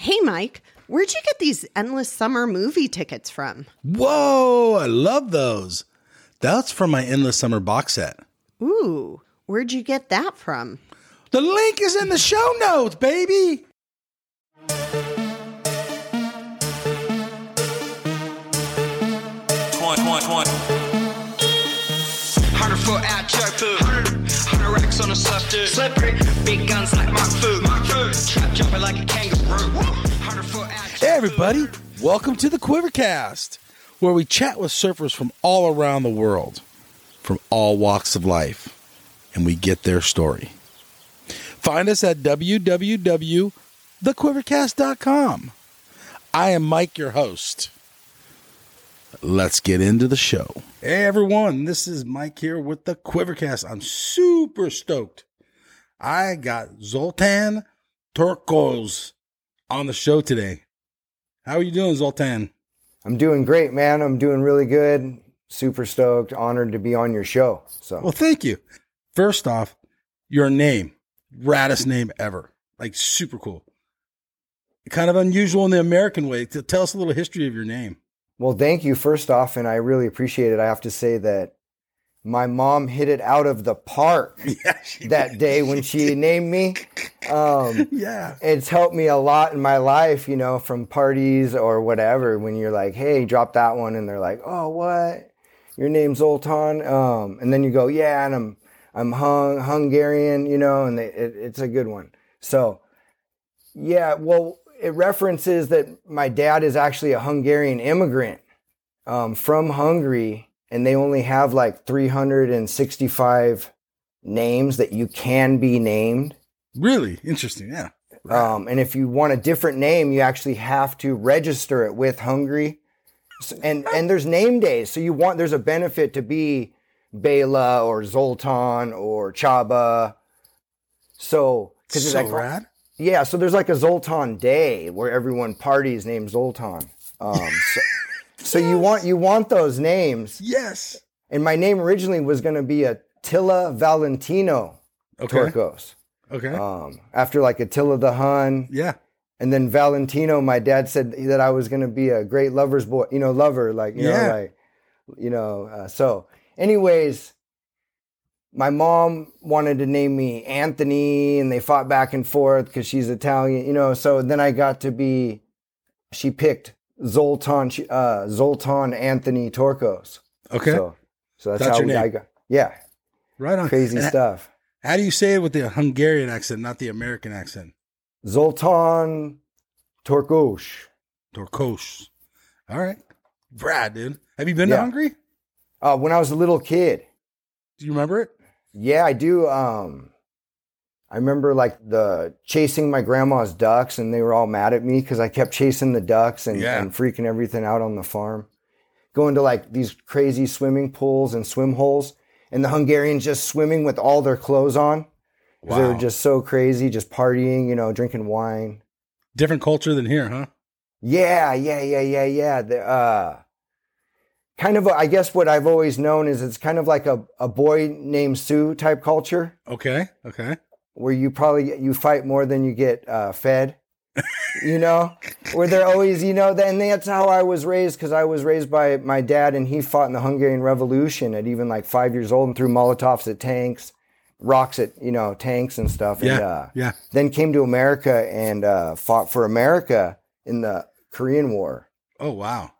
Hey, Mike, where'd you get these endless summer movie tickets from? Whoa, I love those. That's from my Endless Summer box set. Ooh, where'd you get that from? The link is in the show notes, baby. Jerk food. Hundred racks on a surf dude. Slippery. Big guns like Mark Food. Mark Food. Trap jumping like a kangaroo. Hey, everybody. Welcome to the Quivercast, where we chat with surfers from all around the world, from all walks of life, and we get their story. Find us at www.thequivercast.com. I am Mike, your host. Let's get into the show. Hey, everyone. This is Mike here with the Quivercast. I'm super stoked. I got Zoltan Torkos on the show today. How are you doing, Zoltan? I'm doing great, man. I'm doing really good. Super stoked. Honored to be on your show. So, Well, thank you. First off, your name, raddest name ever. Like super cool. Kind of unusual in the American way. To tell us a little history of your name. well, thank you first off, and I really appreciate it. I have to say that my mom hit it out of the park Yeah, she that day when she named me. Um, Yeah. it's helped me a lot in my life, you know, from parties or whatever. When you're like, "Hey, drop that one," and they're like, "Oh, what? Your name's Zoltan?" Um, and then you go, "Yeah," and I'm I'm hung, Hungarian, you know, and they, it, it's a good one. So, yeah, well, it references that my dad is actually a Hungarian immigrant um, from Hungary, and they only have like 365 names that you can be named. Really interesting. Yeah. Um, and if you want a different name, you actually have to register it with Hungary. S- And and there's name days, so you want there's a benefit to be Bela or Zoltan or Csaba. So because So like rad. yeah, so there's like a Zoltan day where everyone parties named Zoltan. Um, so, so you want you want those names, Yes. and my name originally was going to be Attila Valentino Okay. Torkos. Okay. Um, after like Attila the Hun, yeah. and then Valentino, my dad said that I was going to be a great lover's boy, you know, lover, like, you Yeah. know, like, you know, uh, so anyways, my mom wanted to name me Anthony and they fought back and forth because she's Italian, you know, so then I got to be, she picked Zoltan, uh, Zoltan Anthony Torkos. Okay. So, so that's, That's how we. I got, yeah, right on. crazy And stuff. How do you say it with the Hungarian accent, not the American accent? Zoltan Torcos. Torkos. All right. Brad, dude. Have you been to Hungary? Uh, when I was a little kid, Do you remember it? Yeah, I do. Um, I remember like the chasing my grandma's ducks, and they were all mad at me because I kept chasing the ducks and, Yeah. and freaking everything out on the farm. Going to like these crazy swimming pools and swim holes, and the Hungarians just swimming with all their clothes on. 'cause They Wow. were just so crazy, just partying, you know, drinking wine. Different culture than here, huh? Yeah, yeah, yeah, yeah, yeah. The, uh, kind of, I guess what I've always known is it's kind of like a, a boy named Sue type culture. Okay. Okay. Where you probably you fight more than you get uh, fed. you know, where they're always, you know, and that's how I was raised because I was raised by my dad, and he fought in the Hungarian Revolution at even like five years old and threw Molotovs at tanks, rocks at you know tanks and stuff. Yeah. And, uh, yeah. Then came to America and uh, fought for America in the Korean War. Oh, wow.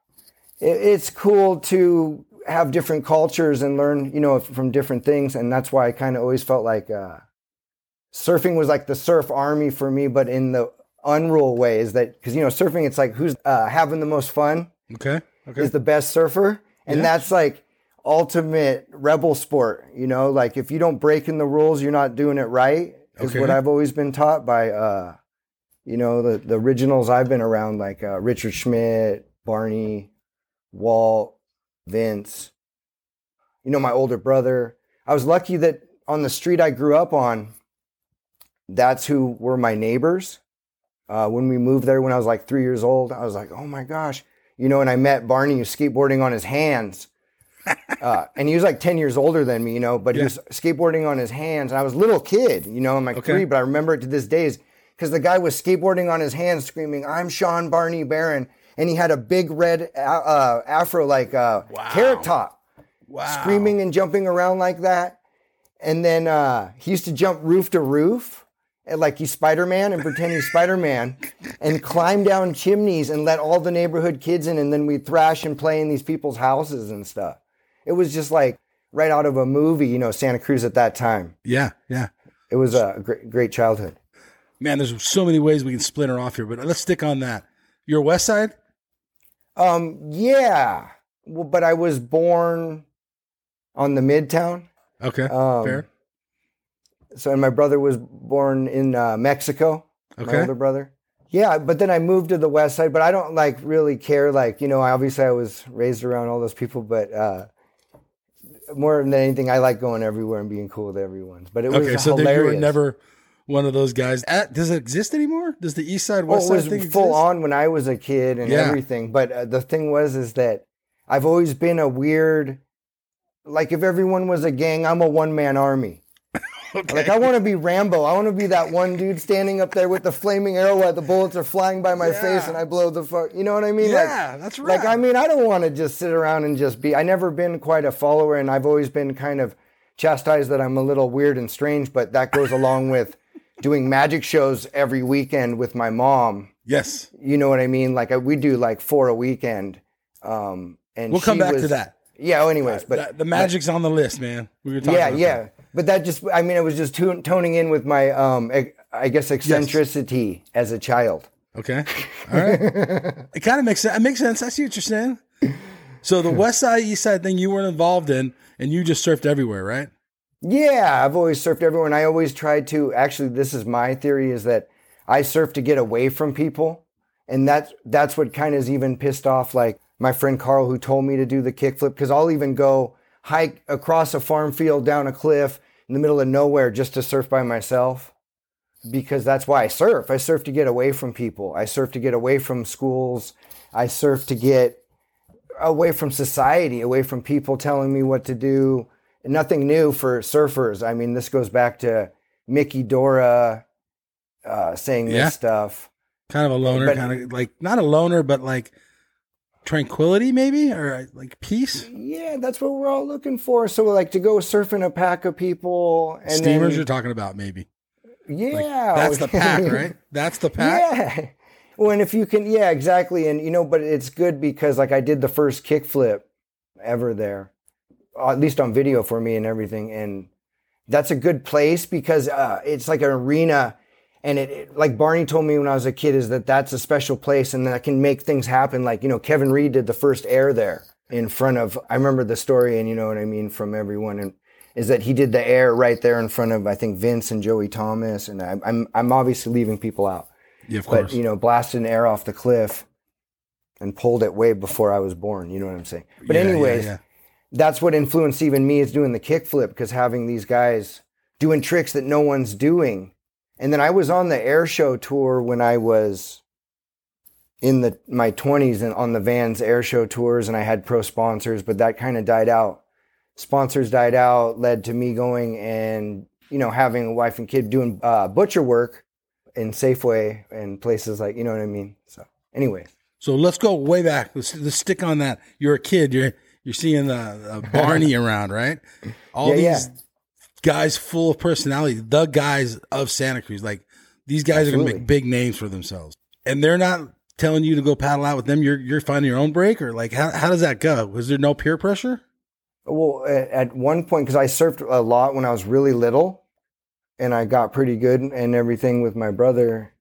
It, it's cool to have different cultures and learn, you know, from different things, and that's why I kind of always felt like. Uh, surfing was like the surf army for me, but in the unreal way is that because you know surfing, it's like who's uh, having the most fun Okay. Okay. is the best surfer, and Yeah. that's like ultimate rebel sport. You know, like if you don't break in the rules, you're not doing it right. Is Okay. what I've always been taught by, uh, you know, the the originals I've been around, like uh, Richard Schmidt, Barney, Walt, Vince. You know, my older brother. I was lucky that on the street I grew up on, that's who were my neighbors. Uh, when we moved there when I was like three years old, I was like, oh my gosh, you know, and I met Barney was skateboarding on his hands. Uh, and he was like 10 years older than me, you know, but Yeah. he was skateboarding on his hands. And I was a little kid, you know, I'm like Okay. three, but I remember it to this day. Is because the guy was skateboarding on his hands, screaming, "I'm Shawn Barney Barron," and he had a big red uh, afro like uh, carrot top, Wow. screaming and jumping around like that. And then uh, he used to jump roof to roof, like he's Spider Man and pretend he's Spider Man, and climb down chimneys and let all the neighborhood kids in, and then we'd thrash and play in these people's houses and stuff. It was just like right out of a movie, you know, Santa Cruz at that time. Yeah, yeah. It was a great, great childhood. Man, there's so many ways we can splinter off here, but let's stick on that. You're West Side? Um, yeah, well, but I was born on the Midtown. Okay. Um, fair. So, and my brother was born in uh, Mexico. My Okay. older brother. Yeah, but then I moved to the West Side. But I don't like really care. Like you know, obviously I was raised around all those people, but uh, more than anything, I like going everywhere and being cool with everyone. But it was Okay, so then you hilarious. were never one of those guys. At, does it exist anymore? Does the East Side West it Side was thing full exist? on when I was a kid and Yeah. everything. But uh, the thing was, is that I've always been a weird. Like if everyone was a gang, I'm a one man army. Okay. Like I want to be Rambo. I want to be that one dude standing up there with the flaming arrow while the bullets are flying by my face and I blow the fuck. You know what I mean? yeah, like, that's right. like I mean, I don't want to just sit around and just be. I never been quite a follower, and I've always been kind of chastised that I'm a little weird and strange. But that goes along with doing magic shows every weekend with my mom. yes, You know what I mean? Like I, we do like four a weekend. Um, and we'll come back was- to that. Yeah. Anyways, but the, magic's on the list, man. We were talking yeah, about yeah. that. But that just, I mean, it was just to- toning in with my, um, I guess, eccentricity as a child. Okay. All right. it kind of makes sense. It makes sense. I see what you're saying. So the West Side, East Side thing you weren't involved in, and you just surfed everywhere, right? Yeah, I've always surfed everywhere, and I always tried to. Actually, this is my theory: is that I surf to get away from people, and that's that's what kind of is even pissed off like my friend Carl, who told me to do the kickflip, because I'll even go hike across a farm field, down a cliff in the middle of nowhere just to surf by myself, because that's why I surf. I surf to get away from people. I surf to get away from schools. I surf to get away from society, away from people telling me what to do. Nothing new for surfers. I mean, this goes back to Mickey Dora uh, saying Yeah. this stuff. Kind of a loner, But- kind of like not a loner, but like tranquility, maybe, or uh, like peace. Yeah, that's what we're all looking for. So, like to go surfing a pack of people and Steamers then, you're talking about, maybe. yeah, That's the pack, right? That's the pack. Yeah. Well, and if you can, yeah, exactly. And you know, but it's good because like I did the first kickflip ever there, uh, at least on video for me and everything. And that's a good place because uh, it's like an arena. And it, it, like Barney told me when I was a kid, is that that's a special place and that can make things happen. Like, you know, Kevin Reed did the first air there in front of, I remember the story and you know what I mean from everyone. And is that he did the air right there in front of, I think, Vince and Joey Thomas. And I, I'm, I'm obviously leaving people out Yeah, of but course. you know, blasted an air off the cliff and pulled it way before I was born. You know what I'm saying? But Yeah, yeah, anyways, yeah. that's what influenced even me is doing the kickflip because having these guys doing tricks that no one's doing. And then I was on the air show tour when I was in the my 20s and on the Vans air show tours and I had pro sponsors, but that kind of died out. Sponsors died out, led to me going and you know having a wife and kid doing uh, butcher work in Safeway and places like you know what I mean. So, anyway, So let's go way back. Let's, let's stick on that. You're a kid. You're you're seeing uh, uh, Barney around, right? All Yeah, these yeah. Guys full of personality, the guys of Santa Cruz. Like these guys are gonna make big names for themselves, and they're not telling you to go paddle out with them. You're you're finding your own break, or like how how does that go? Was there no peer pressure? Well, at, at one point, because I surfed a lot when I was really little, and I got pretty good and everything with my brother.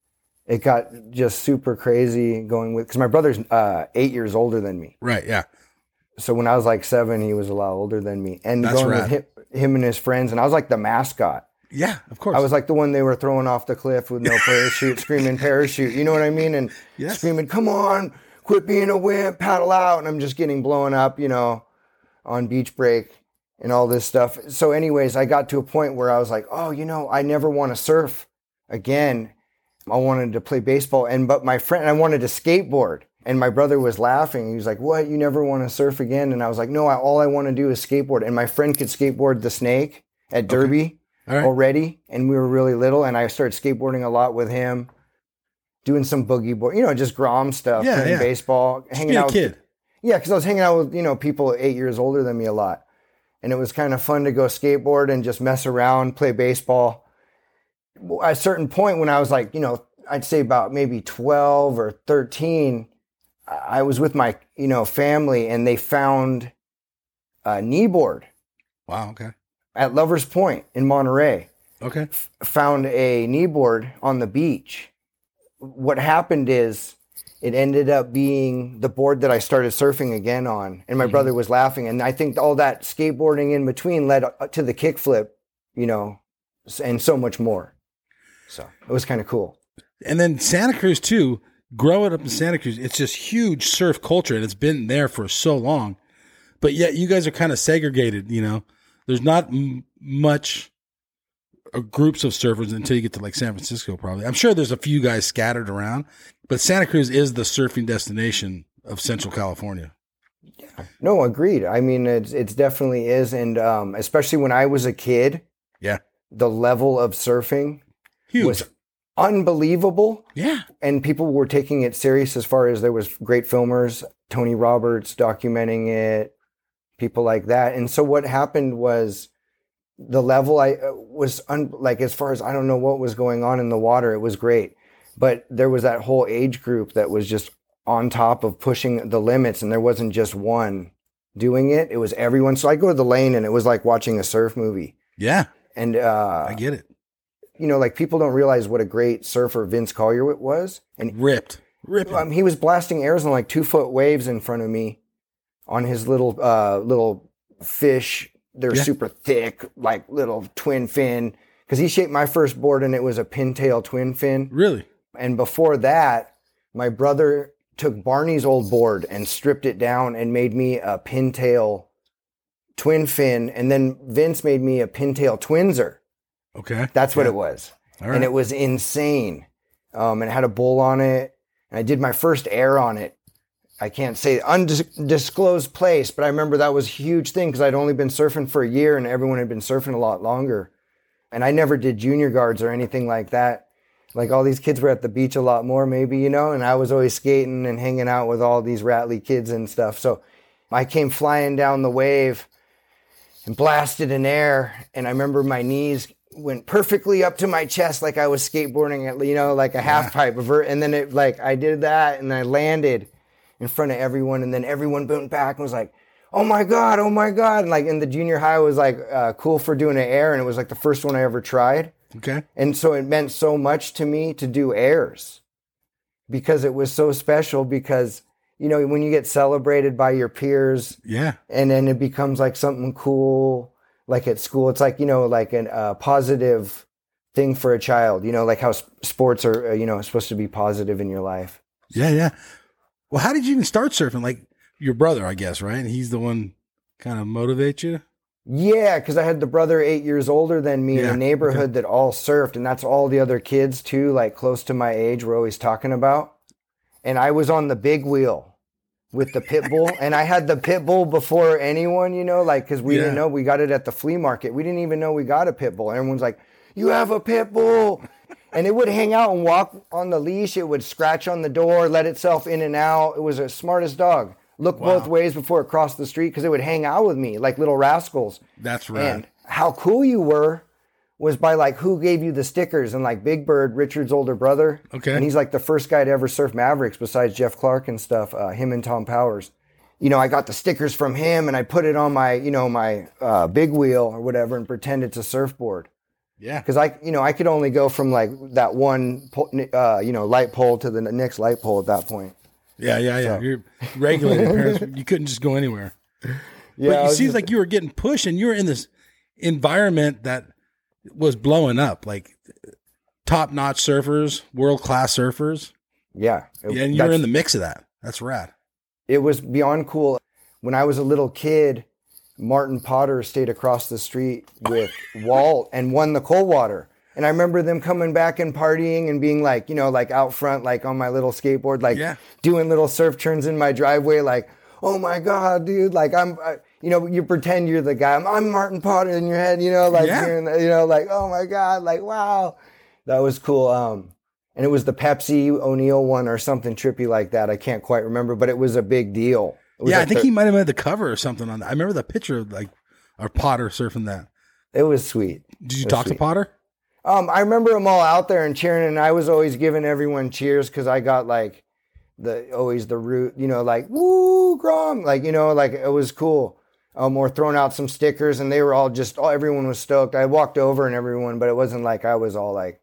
It got just super crazy going with because my brother's uh, eight years older than me. Right. Yeah. So when I was like seven, he was a lot older than me, and That's going rad. with him, him and his friends, and I was like the mascot. Yeah. Of course. I was like the one they were throwing off the cliff with no parachute, screaming parachute. You know what I mean? And Yes. screaming, "Come on, quit being a wimp, paddle out!" And I'm just getting blown up, you know, on beach break and all this stuff. So, anyways, I got to a point where I was like, "Oh, you know, I never want to surf again. I wanted to play baseball, and but my friend, I wanted to skateboard." And my brother was laughing. He was like, "What? You never want to surf again?" And I was like, "No, I, all I want to do is skateboard." And my friend could skateboard the snake at Derby All right. already, and we were really little. And I started skateboarding a lot with him. doing some boogie board, you know, just Grom stuff, Yeah, playing yeah. baseball, Just hanging out. kid. Yeah, because I was hanging out with you know people eight years older than me a lot, and it was kind of fun to go skateboard and just mess around, play baseball. At a certain point, when I was like, you know, I'd say about maybe twelve or thirteen, I was with my you know family, and they found a knee board Wow. Okay. at Lovers Point in Monterey. Okay. Found a knee board on the beach. What happened is it ended up being the board that I started surfing again on, and my mm-hmm. brother was laughing. And I think all that skateboarding in between led to the kickflip, you know, and so much more. So it was kind of cool. And then Santa Cruz too. Growing up in Santa Cruz, it's just huge surf culture, and it's been there for so long. But yet, you guys are kind of segregated. You know, there's not m- much uh, groups of surfers until you get to like San Francisco. Probably, I'm sure there's a few guys scattered around, but Santa Cruz is the surfing destination of Central California. No, agreed. I mean, it's it's definitely is, and um, especially when I was a kid, Yeah, the level of surfing huge. was unbelievable. yeah, and people were taking it serious as far as there was great filmers tony roberts documenting it people like that and so what happened was the level i uh, was un- like as far as i don't know what was going on in the water it was great but there was that whole age group that was just on top of pushing the limits and there wasn't just one doing it it was everyone so i go to the lane and it was like watching a surf movie yeah. and uh I get it. You know like people don't realize what a great surfer vince collier was and Ripped, ripped. um, he was blasting airs on like two foot waves in front of me on his little uh little fish. They're Yeah. super thick, like little twin fin. Because he shaped my first board and it was a pintail twin fin. really? And before that, my brother took Barney's old board and stripped it down and made me a pintail twin fin. And then Vince made me a pintail twinser. Okay, That's what Yeah. it was right. and it was insane. Um, and it had a bull on it. And I did my first air on it. I can't say undisclosed place, but I remember that was a huge thing because I'd only been surfing for a year and everyone had been surfing a lot longer. And I never did junior guards or anything like that. Like all these kids were at the beach a lot more, maybe, you know, and I was always skating and hanging out with all these rattly kids and stuff. So I came flying down the wave and blasted in air. And I remember my knees went perfectly up to my chest, like I was skateboarding at, you know, like a half pipe. And then it, like, I did that and I landed in front of everyone. And then everyone went back and was like, oh my God, oh my God. And like in the junior high was like uh, cool for doing an air. And it was like the first one I ever tried. okay. And so it meant so much to me to do airs because it was so special because, you know, when you get celebrated by your peers Yeah, and then it becomes like something cool like at school it's like you know like a uh, positive thing for a child you know like how s- sports are uh, you know supposed to be positive in your life yeah, yeah. Well, how did you even start surfing? Like your brother, I guess, right? And he's the one kind of motivate you. yeah because i had the brother eight years older than me in a neighborhood that all surfed and that's all the other kids too like close to my age we're always talking about and i was on the big wheel with the pit bull and i had the pit bull before anyone you know like because we Yeah. didn't know we got it at the flea market. We didn't even know we got a pit bull. Everyone's like you have a pit bull! And it would hang out and walk on the leash. It would scratch on the door let itself in and out. It was the smartest dog. Look both ways before it crossed the street because it would hang out with me like little rascals. That's right. and how cool you were was by like who gave you the stickers and like Big Bird, Richard's older brother. Okay. And he's like the first guy to ever surf Mavericks besides Jeff Clark and stuff. Uh, him and Tom Powers. You know, I got the stickers from him and I put it on my, you know, my uh, big wheel or whatever and pretend it's a surfboard. yeah, Because I, you know, I could only go from like that one, po- uh, you know, light pole to the next light pole at that point. yeah, yeah, yeah. You're regulated parents. You couldn't just go anywhere. Yeah, but it seems just- like you were getting pushed, and you were in this environment that was blowing up, like top notch surfers, world class surfers. yeah. it- Yeah, and you're in the mix of that. That's rad. it was beyond cool. When I was a little kid, Martin Potter stayed across the street with Walt and won the Coldwater. And I remember them coming back and partying and being like, you know, like out front, like on my little skateboard, like Yeah. doing little surf turns in my driveway, like, oh my God, dude, like I'm, I, you know, you pretend you're the guy. I'm, I'm Martin Potter in your head, you know, like, Yeah. hearing that, you know, like, oh my God, like, wow. That was cool. Um, and it was the Pepsi O'Neill one or something trippy like that. I can't quite remember, but it was a big deal. Yeah, I think the- he might have had the cover or something on that. I remember the picture of like our Potter surfing that. It was sweet. Did you talk to. Potter? Um, I remember them all out there and cheering, and I was always giving everyone cheers because I got like the always the root, you know, like woo Grom, like you know, like it was cool. Um, or throwing out some stickers, and they were all just, oh, everyone was stoked. I walked over and everyone, but it wasn't like I was all like,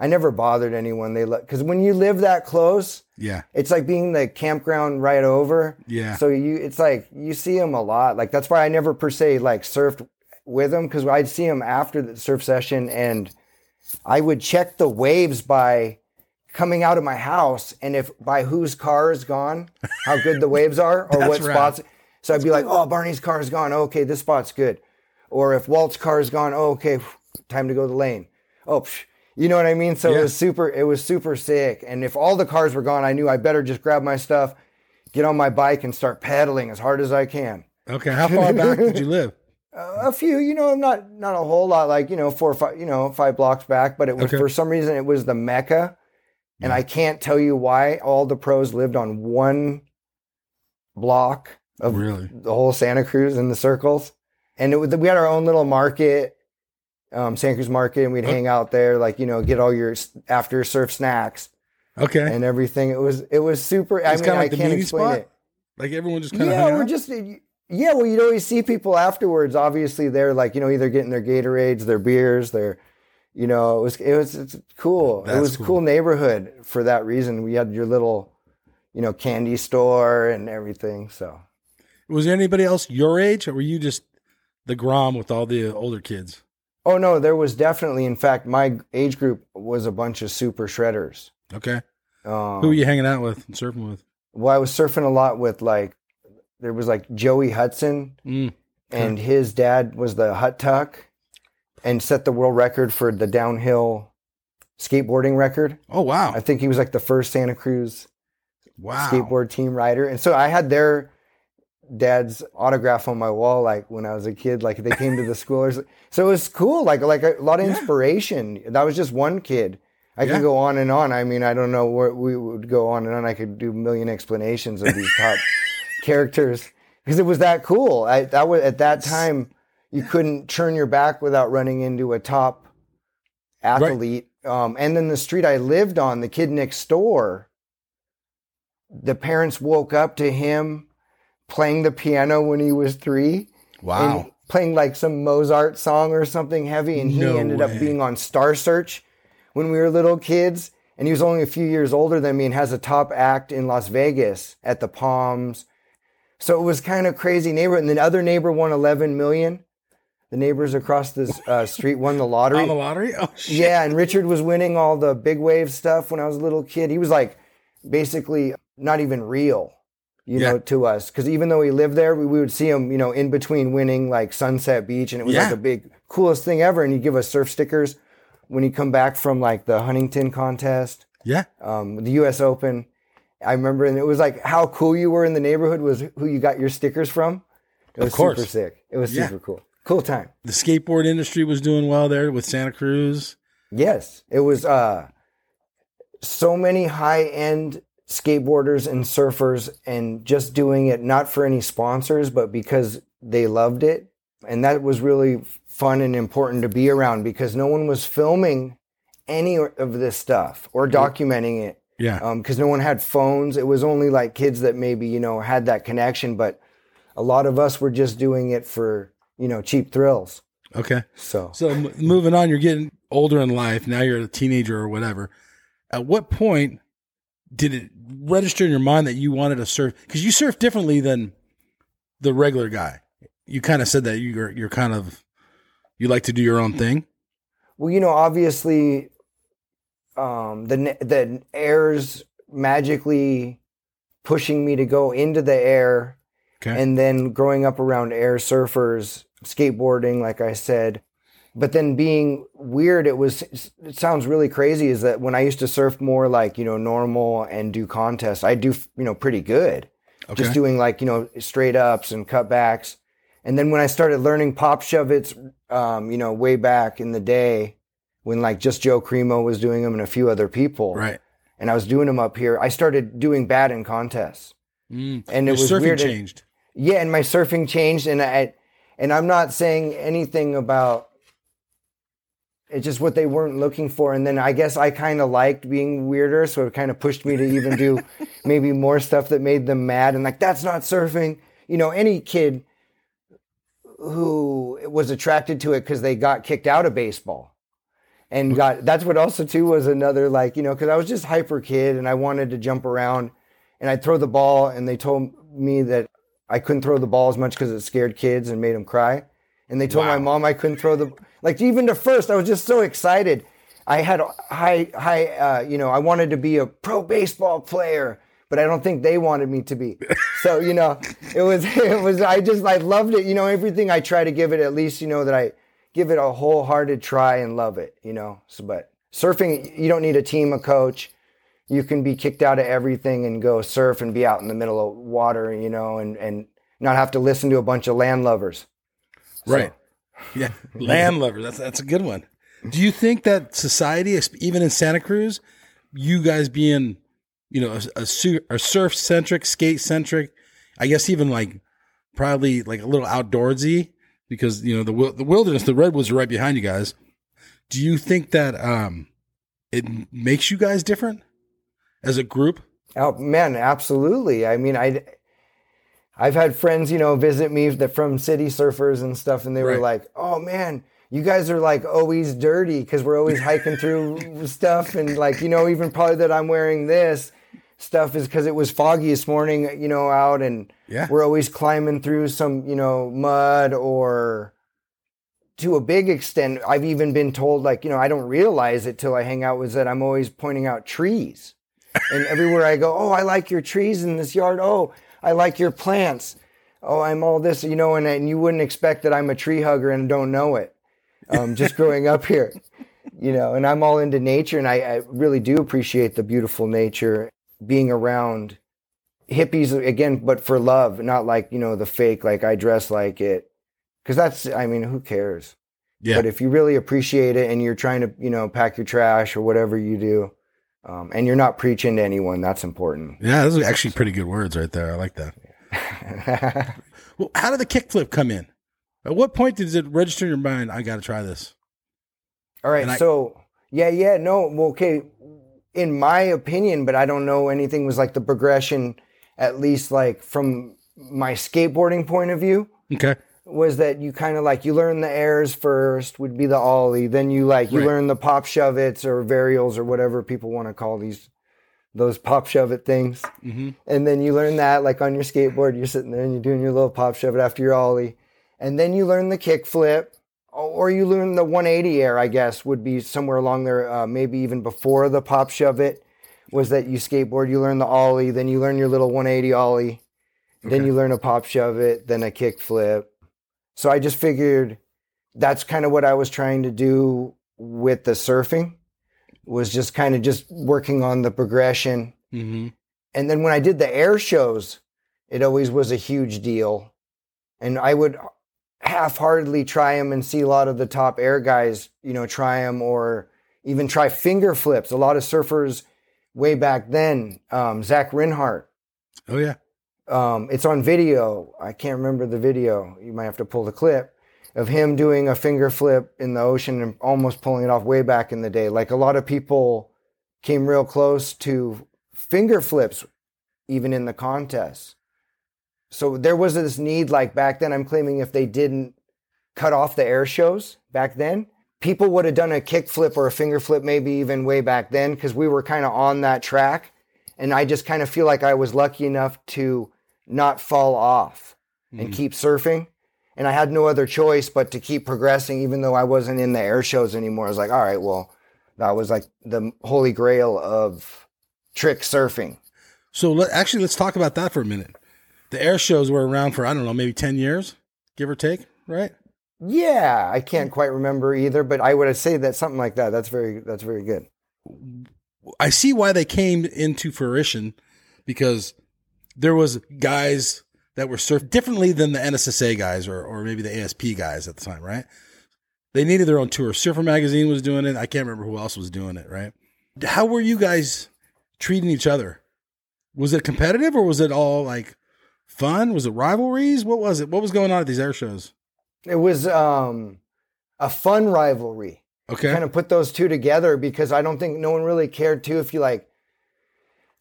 I never bothered anyone. They look because when you live that close, Yeah. it's like being the campground right over. Yeah. So you, it's like you see them a lot. Like that's why I never per se like surfed with them because I'd see them after the surf session and I would check the waves by coming out of my house and if by whose car is gone, how good the waves are or what right. spots. So I'd be like, oh, Barney's car is gone. okay, this spot's good. Or if Walt's car is gone, oh, okay, time to go to the lane. Oh, psh, you know what I mean? So Yeah. it was super. It was super sick. And if all the cars were gone, I knew I better just grab my stuff, get on my bike, and start pedaling as hard as I can. Okay. How far back did you live? A few, you know, not not a whole lot, like you know, four or five, you know, five blocks back. But it was Okay. for some reason it was the mecca, and I can't tell you why all the pros lived on one block of Really? the whole Santa Cruz in the circles. And it was, we had our own little market, um, Santa Cruz market, and we'd hang out there, like, you know, get all your after surf snacks Okay. and everything. It was, it was super. I It's mean, I like the can't explain spot? it. like everyone just kind of Yeah, we're out? just, yeah, well, you'd always see people afterwards. Obviously, they're like, you know, either getting their Gatorades, their beers, their, you know, it was, it was it's cool. That's it was cool. a cool neighborhood for that reason. We had your little, you know, candy store and everything. So, Was there anybody else your age, or were you just the Grom with all the older kids? Oh no, there was definitely. In fact, my age group was a bunch of super shredders. Okay. Um, Who were you hanging out with and surfing with? Well, I was surfing a lot with like there was like Joey Hudson, Mm. and his dad was the Hut Tuck, and set the world record for the downhill skateboarding record. Oh wow! I think he was like the first Santa Cruz Wow. skateboard team rider, and so I had their dad's autograph on my wall like when I was a kid. Like they came to the school, so it was cool. Like like a lot of Yeah. inspiration. That was just one kid. I Yeah. could go on and on. I mean, I don't know where we would go on and on. I could do a million explanations of these top characters because it was that cool. I that was at that time you couldn't turn your back without running into a top athlete. Um, and then the street I lived on, the kid next door, the parents woke up to him playing the piano when he was three Wow. and playing like some Mozart song or something heavy, and he No ended way. up being on Star Search when we were little kids. And he was only a few years older than me and has a top act in Las Vegas at the Palms. So it was kind of crazy neighborhood. And the other neighbor won 11 million. The neighbors across the uh, street won the lottery. On the lottery? Oh shit. Yeah, and Richard was winning all the big wave stuff when I was a little kid. He was like basically not even real, you Yeah. know, to us. Because even though we lived there, we, we would see him, you know, in between winning like Sunset Beach, and it was like Yeah. a big coolest thing ever. And he'd give us surf stickers when he'd come back from like the Huntington contest, Yeah. um, the U.S. Open. I remember, and it was like how cool you were in the neighborhood was who you got your stickers from. It was course. super sick. It was Yeah. super cool. Cool time. The skateboard industry was doing well there with Santa Cruz. Yes, it was uh so many high-end skateboarders and surfers and just doing it not for any sponsors but because they loved it and that was really fun and important to be around because no one was filming any of this stuff or documenting it Yeah. Um, because no one had phones it was only like kids that maybe you know had that connection but a lot of us were just doing it for you know cheap thrills okay. so So moving on, you're getting older in life. Now you're a teenager or whatever. At what point did it register in your mind that you wanted to surf? Because you surf differently than the regular guy. You kind of said that you're you're kind of you like to do your own thing. Well, you know, obviously, um, the the air's magically pushing me to go into the air, Okay. and then growing up around air surfers, skateboarding, like I said. But then being weird, it was. It sounds really crazy. Is that when I used to surf more like you know normal and do contests, I do you know pretty good okay. just doing like you know straight ups and cutbacks. And then when I started learning pop shove it's, um, you know, way back in the day, when like just Joe Cremo was doing them and a few other people. Right. And I was doing them up here. I started doing bad in contests. Mm. And it was surfing weird. changed. Yeah, and my surfing changed, and I, and I'm not saying anything about. It's just what they weren't looking for, and then I guess I kind of liked being weirder, so it kind of pushed me to even do maybe more stuff that made them mad, and like that's not surfing. You know, any kid who was attracted to it because they got kicked out of baseball and mm-hmm. got that's what also too was another like you know because i was just hyper kid and i wanted to jump around and i'd throw the ball and they told me that i couldn't throw the ball as much because it scared kids and made them cry and they told my mom i couldn't throw the like even to first i was just so excited i had high high uh, you know i wanted to be a pro baseball player but i don't think they wanted me to be so you know it was it was i just i loved it you know everything i try to give it at least you know that i give it a wholehearted try and love it, you know. So, but surfing, you don't need a team, a coach. You can be kicked out of everything and go surf and be out in the middle of water, you know, and, and not have to listen to a bunch of land lovers. Right. Yeah. Land lover. That's that's a good one. Do you think that society, even in Santa Cruz, you guys being, you know, a, a, a surf centric, skate centric, I guess even like probably like a little outdoorsy because you know the the wilderness, the redwoods are right behind you guys. Do you think that um it makes you guys different as a group? Oh man, absolutely. I mean, I, I've had friends, you know, visit me that from city surfers and stuff, and they were like, "Oh man, you guys are like always dirty because we're always hiking through stuff, and like, you know, even probably that I'm wearing this stuff is because it was foggy this morning, you know, out, and Yeah. we're always climbing through some, you know, mud or." To a big extent, I've even been told, like, you know, I don't realize it till I hang out, with that I'm always pointing out trees and everywhere I go, oh, I like your trees in this yard. Oh, I like your plants. Oh, I'm all this, you know, and, and you wouldn't expect that I'm a tree hugger and don't know it. Um, just growing up here, you know, and I'm all into nature, and I, I really do appreciate the beautiful nature, being around hippies again, but for love, not like you know the fake, like I dress like it, because that's, I mean, who cares? Yeah. But if you really appreciate it and you're trying to, you know, pack your trash or whatever you do, um, and you're not preaching to anyone, that's important. Yeah, those are actually pretty good words right there. I like that. Well, how did the kickflip come in? At what point did it register in your mind? I got to try this. All right, I- so yeah, yeah, no, well, okay. In my opinion, but I don't know anything was like the progression, at least like from my skateboarding point of view, Okay. Was that you kind of like you learn the airs first would be the ollie, then you like you Right. learn the pop shove its or varials or whatever people want to call these those pop shove it things. hmm And then you learn that like on your skateboard, you're sitting there and you're doing your little pop shove it after your ollie. And then you learn the kick flip or you learn the 180 air, I guess, would be somewhere along there, uh, maybe even before the pop shove it was that you skateboard, you learn the ollie, then you learn your little 180 ollie, then you learn a pop shove it, then a kick flip. So I just figured that's kind of what I was trying to do with the surfing was just kind of just working on the progression hmm and then when I did the air shows, it always was a huge deal. And I would half-heartedly try them and see a lot of the top air guys, you know, try them or even try finger flips. A lot of surfers way back then, um, Zach Rinhart, Oh yeah. Um, it's on video. I can't remember the video. You might have to pull the clip of him doing a finger flip in the ocean and almost pulling it off way back in the day. Like a lot of people came real close to finger flips even in the contest. So there was this need like back then I'm claiming if they didn't cut off the air shows back then, people would have done a kick flip or a finger flip maybe even way back then because we were kind of on that track and I just kind of feel like I was lucky enough to not fall off and hmm. keep surfing. And I had no other choice but to keep progressing, even though I wasn't in the air shows anymore. I was like, all right, well, that was like the holy grail of trick surfing. So let, actually, let's talk about that for a minute. The air shows were around for I don't know, maybe ten years, give or take, right? Yeah, I can't quite remember either, but I would say that something like that. That's very that's very good. I see why they came into fruition because there was guys that were surfed differently than the NSSA guys or or maybe the ASP guys at the time, right? They needed their own tour. Surfer Magazine was doing it. I can't remember who else was doing it, right? How were you guys treating each other? Was it competitive or was it all like fun? Was it rivalries? What was it? What was going on at these air shows? It was um, a fun rivalry. Okay. Kind of put those two together because I don't think no one really cared too if you like.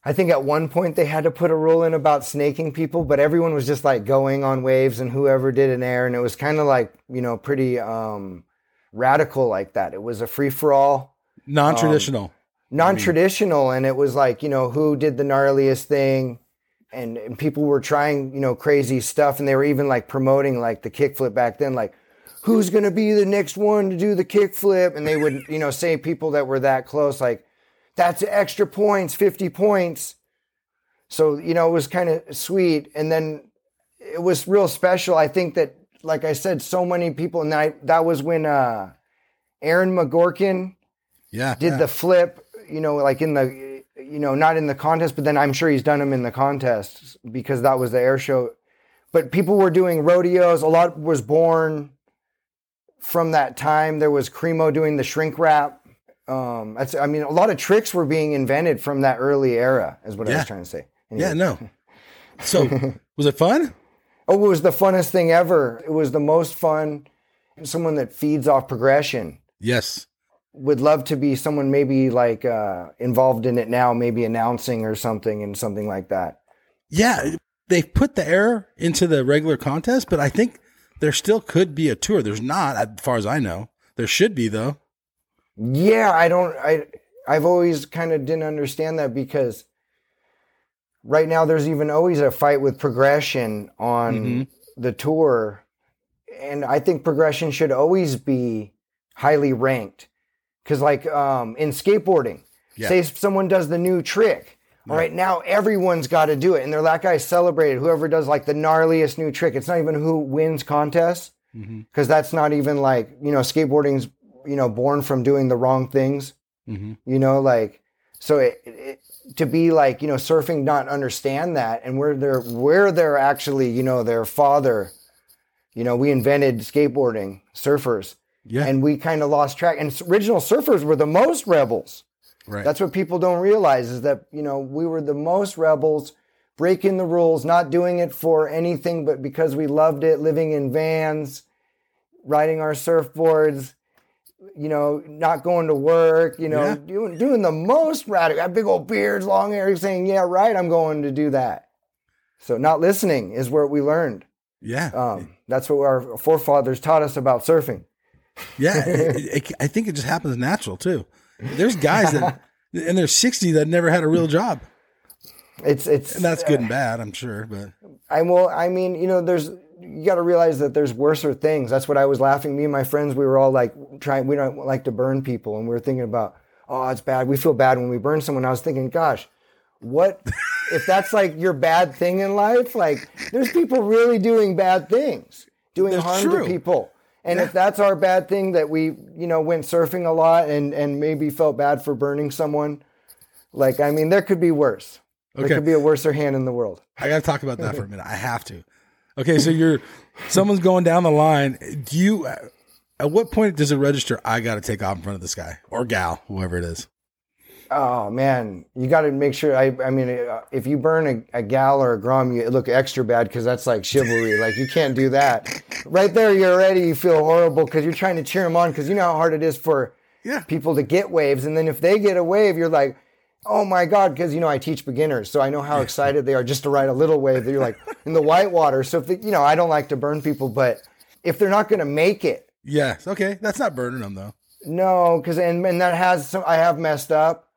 I think at one point they had to put a rule in about snaking people, but everyone was just like going on waves and whoever did an air, and it was kind of like you know pretty um, radical like that. It was a free for all. Non traditional. non-traditional and it was like you know who did the gnarliest thing and, and people were trying you know crazy stuff and they were even like promoting like the kickflip back then like who's going to be the next one to do the kickflip and they would you know say people that were that close like that's extra points 50 points so you know it was kind of sweet and then it was real special i think that like i said so many people and I, that was when uh aaron mcgorkin yeah. did yeah. the flip, you know, like in the, you know, not in the contest, but then I'm sure he's done them in the contest because that was the air show. But people were doing rodeos. A lot was born from that time. There was Cremo doing the shrink wrap. Um, that's, I mean, a lot of tricks were being invented from that early era, is what I was trying to say. Yeah, no. So was it fun? Oh, it was the funnest thing ever. It was the most fun. Someone that feeds off progression. Yes. would love to be someone maybe like uh, involved in it now, maybe announcing or something and something like that. Yeah. They put the air into the regular contest, but I think there still could be a tour. There's not, as far as I know. There should be though. Yeah, I don't. I I've always kind of didn't understand that because right now there's even always a fight with progression on Mhm. the tour, and I think progression should always be highly ranked because, like um, in skateboarding, Yeah. say someone does the new trick. All right, now everyone's got to do it, and they're that guy celebrated. Whoever does like the gnarliest new trick, it's not even who wins contests because that's not even like you know skateboarding's you know born from doing the wrong things Mhm. you know like so it, it, to be like you know surfing not understand that and where they're where they're actually you know their father you know we invented skateboarding surfers Yeah. and we kind of lost track and original surfers were the most rebels right. that's what people don't realize is that you know we were the most rebels breaking the rules not doing it for anything but because we loved it living in vans riding our surfboards you know not going to work you know Yeah. doing, doing the most radical got big old beards long hair saying yeah right i'm going to do that so not listening is where we learned yeah. um, that's what our forefathers taught us about surfing Yeah, it, it, I think it just happens natural too. There's guys that in their 60 that never had a real job, it's it's and that's good and bad, I'm sure. But I will. I mean, you know, there's you got to realize that there's worser things. That's what I was laughing. Me and my friends, we were all like trying. We don't like to burn people, and we were thinking about, oh, it's bad. We feel bad when we burn someone. I was thinking, gosh, what if that's like your bad thing in life? Like, there's people really doing bad things, doing That's harm true. to people. And if that's our bad thing that we, you know, went surfing a lot and and maybe felt bad for burning someone, like I mean, there could be worse. Okay. There could be a worser hand in the world. I got to talk about that for a minute. I have to. Okay, so you're someone's going down the line. Do you? At what point does it register? I got to take off in front of this guy or gal, whoever it is. Oh man, you got to make sure. I, I mean, uh, if you burn a, a gal or a grom, you look extra bad because that's like chivalry. like you can't do that. Right there, you're already you feel horrible because you're trying to cheer them on because you know how hard it is for Yeah. people to get waves, and then if they get a wave, you're like, oh my god, because you know I teach beginners, so I know how excited they are just to ride a little wave. That you're like in the white water. So if they, you know, I don't like to burn people, but if they're not going to make it, Yes. Okay, that's not burning them though. no, because and, and that has some. I have messed up,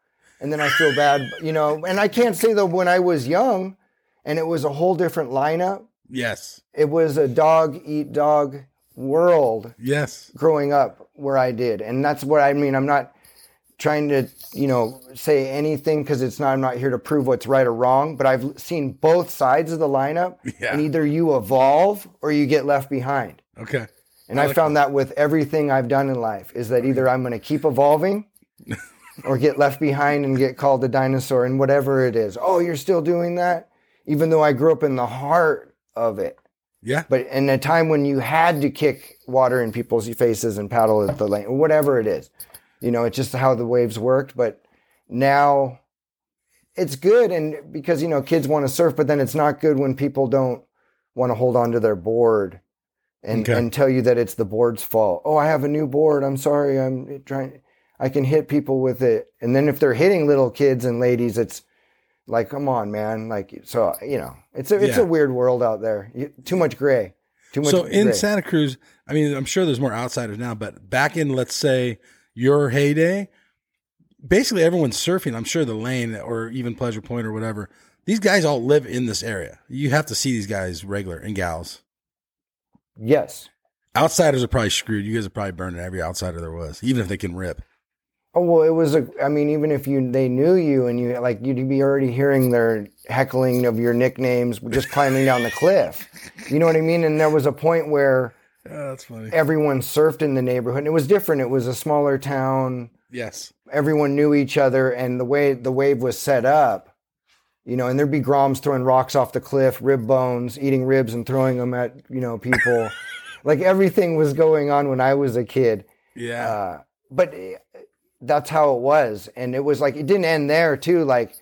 and then I feel bad, you know. And I can't say though when I was young, and it was a whole different lineup. Yes. It was a dog eat dog world Yes. growing up where I did, and that's what I mean. I'm not trying to you know say anything because it's not. I'm not here to prove what's right or wrong, but I've seen both sides of the lineup, Yeah. and either you evolve or you get left behind. Okay. And I, found that with everything I've done in life is that either I'm going to keep evolving or get left behind and get called a dinosaur and whatever it is. Oh, you're still doing that? Even though I grew up in the heart of it. Yeah. But in a time when you had to kick water in people's faces and paddle at the lane, whatever it is, you know, it's just how the waves worked. But now it's good. And because, you know, kids want to surf, but then it's not good when people don't want to hold on to their board and, Okay. and tell you that it's the board's fault. Oh, I have a new board. I'm sorry. I'm trying. I can hit people with it. And then if they're hitting little kids and ladies, it's like, come on, man. Like, so, you know, it's a, it's Yeah. a weird world out there. You- Too much gray. Too much So in. Santa Cruz, I mean, I'm sure there's more outsiders now, but back in, let's say, your heyday, basically everyone's surfing. I'm sure the lane or even Pleasure Point or whatever. These guys all live in this area. You have to see these guys regular and gals. yes. Outsiders are probably screwed. You guys are probably burning every outsider there was, even if they can rip. Oh well, it was a. I mean, even if you they knew you and you like you'd be already hearing their heckling of your nicknames just climbing down the cliff. You know what I mean? And there was a point where Oh, that's funny. everyone surfed in the neighborhood. And it was different. It was a smaller town. Yes. Everyone knew each other, and the way the wave was set up, you know, and there'd be groms throwing rocks off the cliff, rib bones, eating ribs and throwing them at you know people. like everything was going on when I was a kid. Yeah. Uh, but eh, that's how it was and it was like it didn't end there too like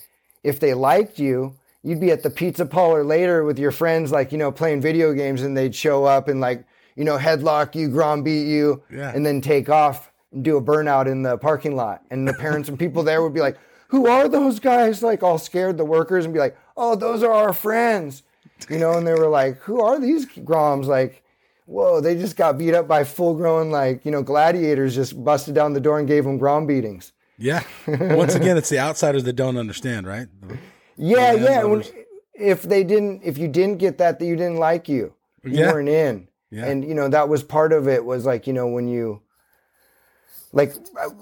if they liked you you'd be at the pizza parlor later with your friends like you know playing video games and they'd show up and like you know headlock you grom beat you Yeah. and then take off and do a burnout in the parking lot and the parents and people there would be like who are those guys like all scared the workers and be like oh those are our friends you know and they were like who are these groms like whoa, they just got beat up by full grown, like, you know, gladiators just busted down the door and gave them ground beatings. yeah. Once again, it's the outsiders that don't understand, right? Yeah, Yeah, yeah. When, if they didn't, if you didn't get that, that you didn't like you, you Yeah. weren't in. Yeah. And, you know, that was part of it was like, you know, when you, like,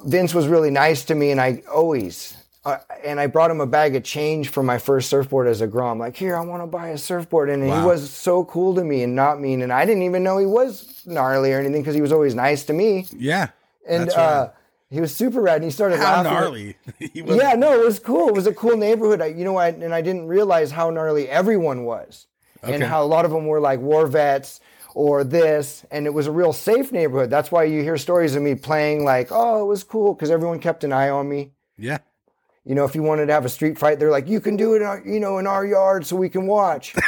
Vince was really nice to me and I always, uh, and I brought him a bag of change for my first surfboard as a grom. Like, here, I want to buy a surfboard. And he was so cool to me and not mean. And I didn't even know he was gnarly or anything because he was always nice to me. Yeah. And uh, he was super rad. And he started How laughing. gnarly. Yeah, no, it was cool. It was a cool neighborhood. I, you know, I, and I didn't realize how gnarly everyone was, and how a lot of them were like war vets or this, and it was a real safe neighborhood. That's why you hear stories of me playing like, oh, it was cool because everyone kept an eye on me. Yeah. You know, if you wanted to have a street fight, they're like, you can do it, in our, you know, in our yard so we can watch.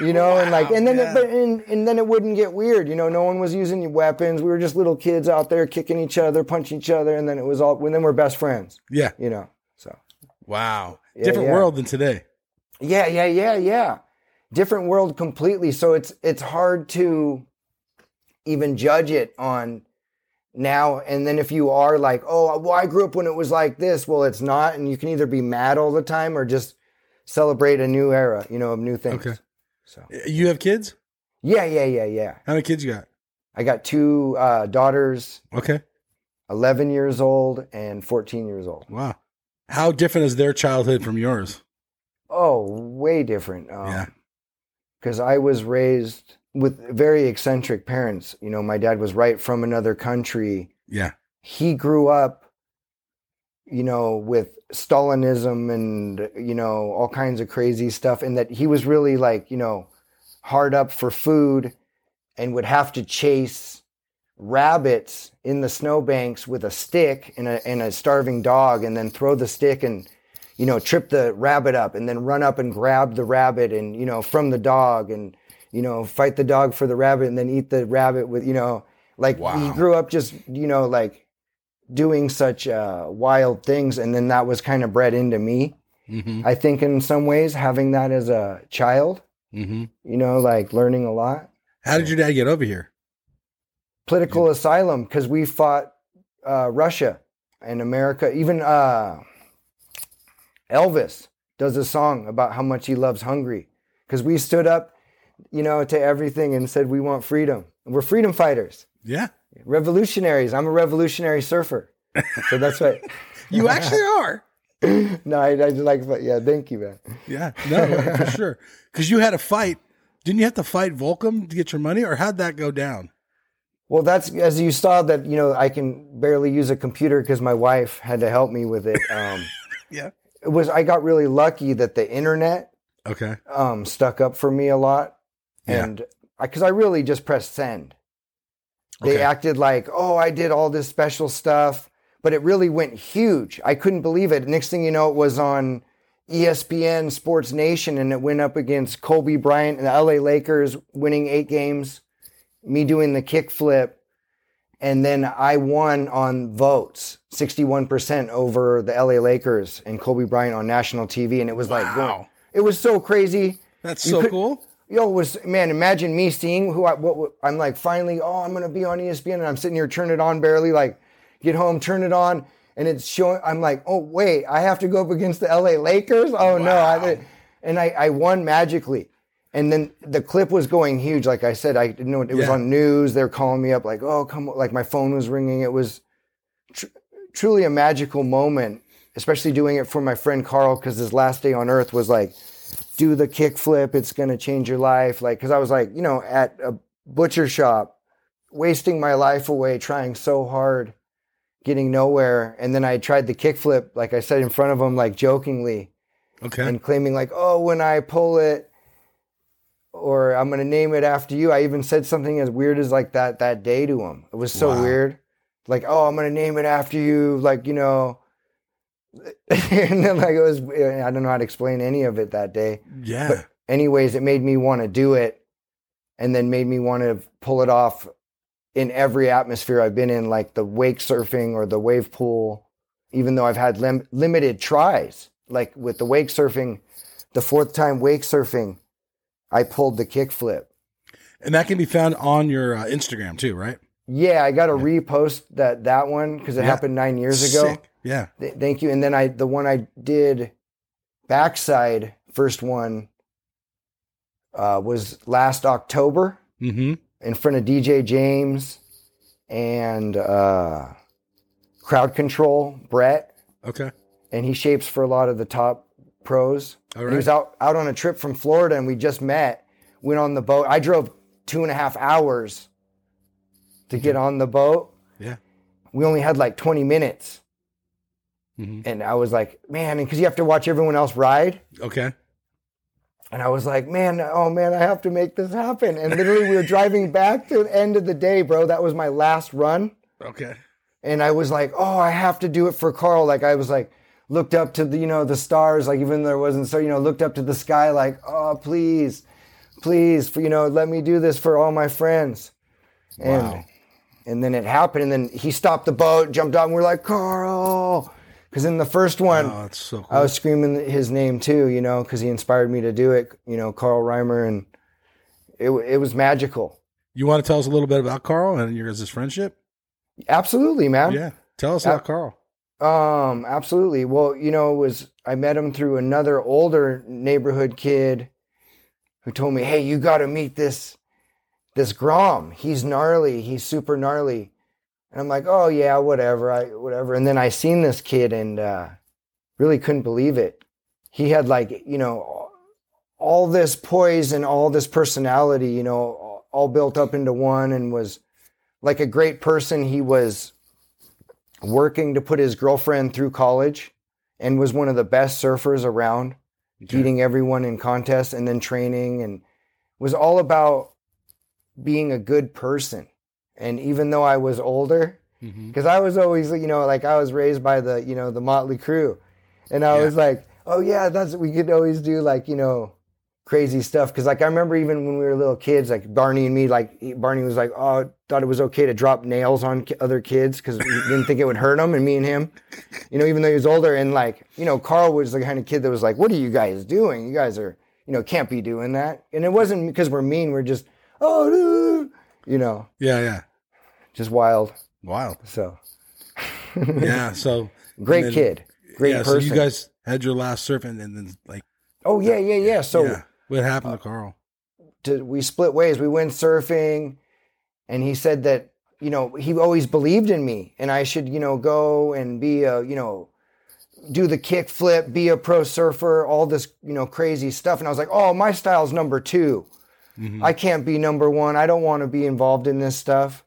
You know, and like, and then, yeah. it, but and, and then it wouldn't get weird. You know, no one was using weapons. We were just little kids out there kicking each other, punching each other, and then it was all. And then we're best friends. Yeah. You know, so. Wow. Yeah, Different yeah. world than today. Yeah, yeah, yeah, yeah. Different world completely. So it's it's hard to even judge it on now. And then if you are like, oh, well, I grew up when it was like this. Well, it's not, and you can either be mad all the time or just celebrate a new era, you know, of new things. Okay. So You have kids? yeah, yeah, yeah, yeah. How many kids you got? I got two uh, daughters, Okay. eleven years old and fourteen years old. Wow. How different is their childhood from yours? Oh, way different. Um, Yeah. Because I was raised with very eccentric parents. You know, my dad was right from another country. Yeah. He grew up, you know, with Stalinism and, you know, all kinds of crazy stuff. And that he was really like, you know, hard up for food and would have to chase rabbits in the snowbanks with a stick and a, and a starving dog and then throw the stick and you know trip the rabbit up and then run up and grab the rabbit and you know from the dog and you know fight the dog for the rabbit and then eat the rabbit with you know like Wow. he grew up just you know like doing such uh, wild things and then that was kind of bred into me Mm-hmm. i think in some ways having that as a child Mm-hmm. you know like learning a lot How did your dad get over here? political asylum because we fought uh, Russia and America. Even uh, Elvis does a song about how much he loves Hungary because we stood up, you know, to everything and said we want freedom. We're freedom fighters, Yeah. revolutionaries. I'm a revolutionary surfer, so that's what. You actually are. no, I, I just like, but yeah, thank you, man. Yeah. No, for sure. Because you had a fight. Didn't you have to fight Volcom to get your money, or how'd that go down? Well, that's as you saw that you know I can barely use a computer because my wife had to help me with it. Um, Yeah. It was I got really lucky that the internet Okay. um, stuck up for me a lot. Yeah. And because I really just pressed send. They Okay. acted like, oh, I did all this special stuff, but it really went huge. I couldn't believe it. Next thing you know, it was on ESPN Sports Nation and it went up against Kobe Bryant and the LA Lakers winning eight games, me doing the kickflip. And then I won on votes, 61% over the LA Lakers and Kobe Bryant on national TV. And it was like, Wow. it was so crazy That's You so could- cool. yo, it was man, imagine me seeing who I what, what I'm like finally, oh, I'm gonna be on ESPN and I'm sitting here, turn it on barely, like get home, turn it on, and it's showing I'm like, oh wait, I have to go up against the LA Lakers? Oh no. I, and I, I won magically. And then the clip was going huge. Like I said, I didn't know it was Yeah. on news. They're calling me up like, oh, come. Like my phone was ringing. It was tr- truly a magical moment, especially doing it for my friend Carl because his last day on earth was like, do the kickflip. It's going to change your life. Like, because I was like, you know, at a butcher shop, wasting my life away, trying so hard, getting nowhere. And then I tried the kickflip, like I said in front of him, like jokingly, Okay. and claiming, like, oh, when I pull it, or I'm to name it after you. I even said something as weird as like that that day to him. It was so Wow. weird. Like, oh, I'm to name it after you. Like, you know, and then like it was, I don't know how to explain any of it that day yeah. anyways, it made me want to do it and then made me want to pull it off in every atmosphere I've been in, like the wake surfing or the wave pool, even though I've had lim- limited tries. Like with the wake surfing, the fourth time wake surfing, I pulled the kickflip. and that can be found on your uh, Instagram too, right? Yeah, I got to repost that that one because it Yeah. happened nine years ago. Sick. Yeah. Th- thank you. And then I the one I did backside first one uh, was last October Mm-hmm. in front of DJ James and uh, crowd control Brett, Okay. and he shapes for a lot of the top pros. All And He was out out on a trip from Florida, and we just met. Went on the boat. I drove two and a half hours to get on the boat. Yeah. We only had like twenty minutes. Mhm. And I was like, man, because you have to watch everyone else ride. Okay. And I was like, man, oh man, I have to make this happen. And literally, we were driving back to the end of the day, bro. That was my last run. Okay. And I was like, oh, I have to do it for Carl. Like, I was like, looked up to the, you know, the stars, like, even though there wasn't so, you know, looked up to the sky, like, oh, please, please, for, you know, let me do this for all my friends. And, Wow. and then it happened. And then he stopped the boat, jumped out, and we're like, Carl. Because in the first one, Oh, that's so cool. I was screaming his name too, you know, because he inspired me to do it. You know, Carl Reimer, and it it was magical. you want to tell us a little bit about Carl and your guys' friendship? Absolutely, man. Yeah. Tell us about Carl. Um, absolutely. Well, you know, it was I met him through another older neighborhood kid who told me, "Hey, you got to meet this this Grom. He's gnarly. He's super gnarly." And I'm like, "Oh yeah, whatever. I whatever." And then I seen this kid and uh, really couldn't believe it. He had like you know all this poise and all this personality, you know, all built up into one, and was like a great person. He was working to put his girlfriend through college and was one of the best surfers around, Okay. beating everyone in contests and then training and was all about being a good person. And even though I was older, mm-hmm. because I was always, you know, like I was raised by the, you know, the Motley Crew, and I Yeah. was like, oh yeah, that's we could always do like, you know, crazy stuff. Because like I remember even when we were little kids, like Barney and me, like Barney was like, oh, thought it was okay to drop nails on other kids because we didn't think it would hurt them, and me and him, you know, even though he was older, and like, you know, Carl was the kind of kid that was like, what are you guys doing? You guys are, you know, can't be doing that. And it wasn't because we're mean. We're just, oh, dude," you know, Yeah. Yeah. just wild. Wild. So Yeah. So great then- kid, great yeah, person. So you guys had your last surf and, and then like oh yeah, yeah, yeah. So yeah. What happened to Carl? to, we split ways. We went surfing, and he said that you know he always believed in me, and I should you know go and be a you know do the kick flip, be a pro surfer, all this you know crazy stuff. And I was like, oh, my style's number 2 mm-hmm. I can't be number one. I don't want to be involved in this stuff.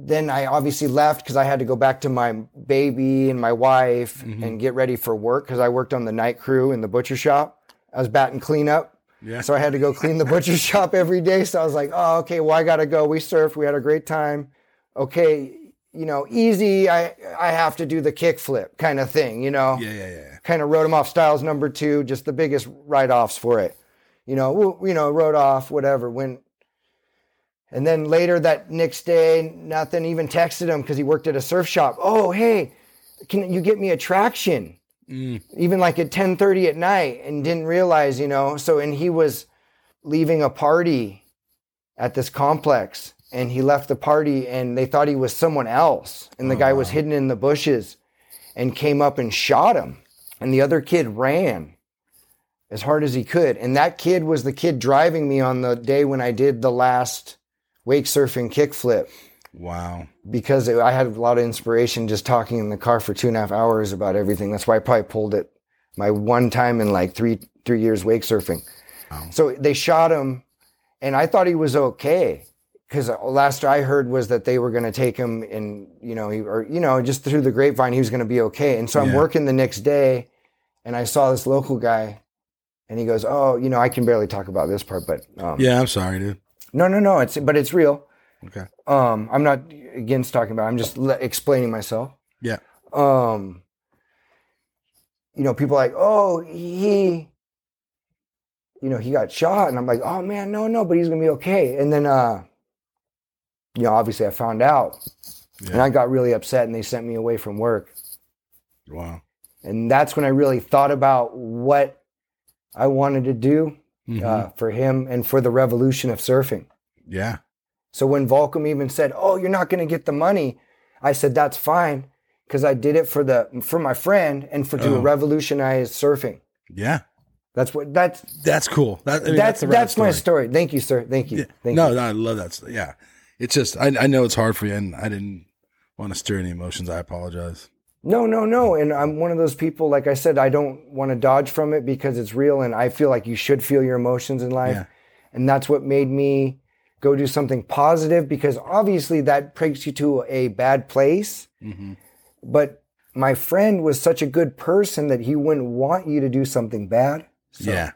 Then I obviously left because I had to go back to my baby and my wife mm-hmm. and get ready for work because I worked on the night crew in the butcher shop. I was batting cleanup. Yeah. So I had to go clean the butcher shop every day. So I was like, oh, okay, well, I got to go. We surfed. We had a great time. Okay, you know, easy. I, I have to do the kickflip kind of thing, you know? Yeah, yeah, yeah. Kind of wrote him off styles number two, just the biggest write offs for it. You know, you know, wrote off, whatever. When, and then later that next day, nothing, even texted him because he worked at a surf shop. Oh, hey, can you get me a traction? Mm. even like at 10:30 at night and didn't realize, you know. So and he was leaving a party at this complex and he left the party and they thought he was someone else and the guy was oh. hidden in the bushes and came up and shot him. And the other kid ran as hard as he could. And that kid was the kid driving me on the day when I did the last wake surfing kickflip Wow. because I had a lot of inspiration just talking in the car for two and a half hours about everything. That's why I probably pulled it my one time in like three three years wake surfing. So they shot him, and I thought he was okay because last I heard was that they were going to take him and you know he or you know just through the grapevine he was going to be okay. And so I'm Yeah. working the next day, and I saw this local guy, and he goes, "Oh, you know I can barely talk about this part, but um, Yeah, I'm sorry, dude. no, no, no, it's but it's real." Okay. Um, I'm not against talking about. It. I'm just le- explaining myself. Yeah. Um, you know, people are like, oh, he, you know, he got shot, and I'm like, oh man, no, no, but he's gonna be okay. And then, uh, you know, obviously I found out, and I got really upset, and they sent me away from work. Wow. And that's when I really thought about what I wanted to do Mhm. uh, for him and for the revolution of surfing. yeah. So when Volcom even said, "Oh, you're not going to get the money," I said, "That's fine," because I did it for the for my friend and for to Oh. revolutionize surfing. Yeah. That's what that's That's cool. That, I mean, that's the that's, right my story. Thank you, sir. Thank you. Yeah. Thank no, you. no, I love that. Yeah. It's just, I, I know it's hard for you, and I didn't want to stir any emotions. I apologize. No, no, no. And I'm one of those people. Like I said, I don't want to dodge from it because it's real, and I feel like you should feel your emotions in life, Yeah. and that's what made me go do something positive because obviously that takes you to a bad place. Mm-hmm. But my friend was such a good person that he wouldn't want you to do something bad. So yeah.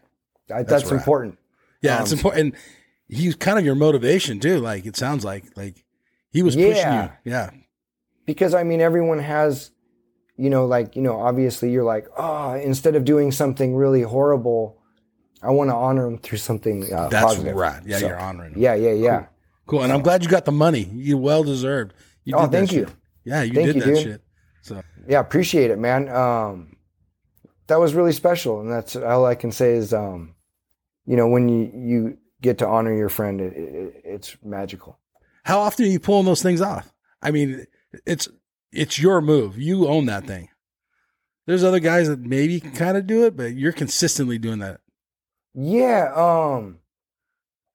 I, that's right. important. Yeah. Um, it's important. And he's kind of your motivation, too. Like, it sounds like, like he was pushing you. Yeah. because I mean, everyone has, you know, like, you know, obviously you're like, oh, instead of doing something really horrible, I want to honor him through something uh, That's positive. right. Yeah. So, You're honoring him. Yeah, yeah, yeah. Cool. And I'm glad you got the money. You well deserved. You Oh, thank you. shit. Yeah. You Thank did you, that dude. shit. So, Yeah, appreciate it, man. Um, that was really special, and that's all I can say is, um, you know, when you you get to honor your friend, it, it, it's magical. how often are you pulling those things off? I mean, it's, it's your move. You own that thing. There's other guys that maybe can kind of do it, but you're consistently doing that. Yeah, um,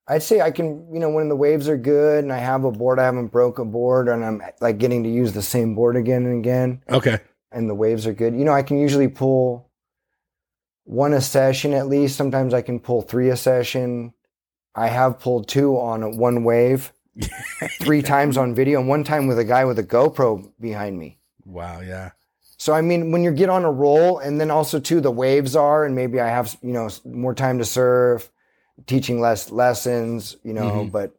I'd say I can, you know, when the waves are good and I have a board, I haven't broke a board, and I'm like getting to use the same board again and again, Okay. and the waves are good. You know, I can usually pull one a session at least. Sometimes I can pull three a session. I have pulled two on one wave, three times on video, and one time with a guy with a GoPro behind me. Wow. Yeah. So I mean, when you get on a roll, and then also too, the waves are, and maybe I have you know more time to serve, teaching less lessons, you know. Mhm. But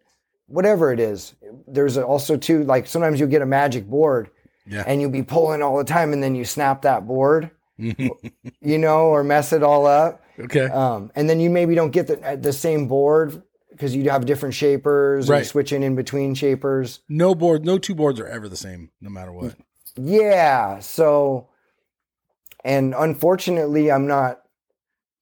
whatever it is, there's also too like sometimes you'll get a magic board, Yeah. and you'll be pulling all the time, and then you snap that board, you know, or mess it all up, okay. um, and then you maybe don't get the the same board because you have different shapers, and Right. you're switching in between shapers. No board, no two boards are ever the same, no matter what. Yeah. So, and unfortunately, I'm not,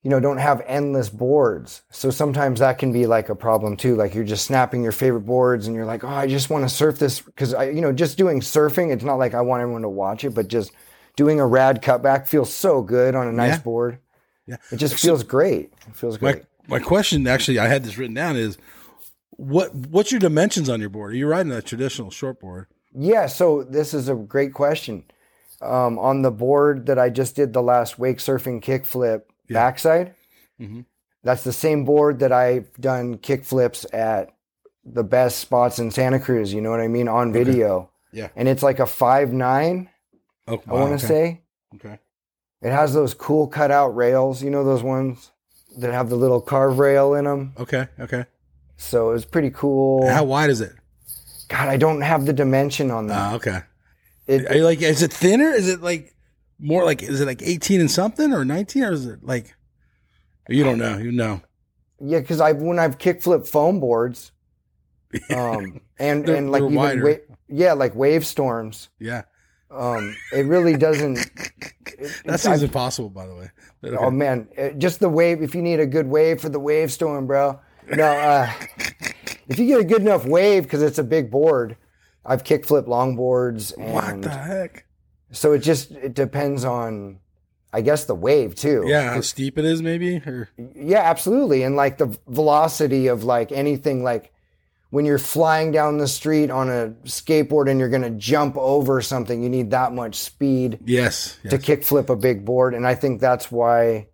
you know, don't have endless boards. So sometimes that can be like a problem too. Like you're just snapping your favorite boards and you're like, oh, I just want to surf this. Cause I, you know, just doing surfing, it's not like I want everyone to watch it, but just doing a rad cutback feels so good on a nice Yeah. board. Yeah. It just feels great. It feels My great. my question actually, I had this written down is what what's your dimensions on your board? Are you riding a traditional short board? Yeah, so this is a great question. Um, on the board that I just did the last wake surfing kickflip Yeah. backside, Mhm. that's the same board that I've done kickflips at the best spots in Santa Cruz. You know what I mean on video, Yeah. and it's like a five nine. Oh, I want to say Okay. it has those cool cutout rails. You know those ones. that have the little carve rail in them. Okay, okay. So it was pretty cool. How wide is it? God, I don't have the dimension on that. Oh, okay. It- Are you like, is it thinner? Is it like more like, is it like 18 and something or 19 or is it like, you don't know, you know. Yeah, because I when I've kickflip foam boards, um, and and like even wa- yeah, like wave storms. Yeah. Um, it really doesn't. That seems impossible, by the way. Okay. Oh man, uh, just the wave. If you need a good wave for the wave storm, bro. No, uh, if you get a good enough wave because it's a big board. I've kickflip longboards, what and the heck? so it just it depends on, I guess the wave too. Yeah, how steep it is, maybe? Or Yeah, absolutely. And like the velocity of like anything like when you're flying down the street on a skateboard and you're going to jump over something, you need that much speed yes, yes. to kickflip a big board. And I think that's why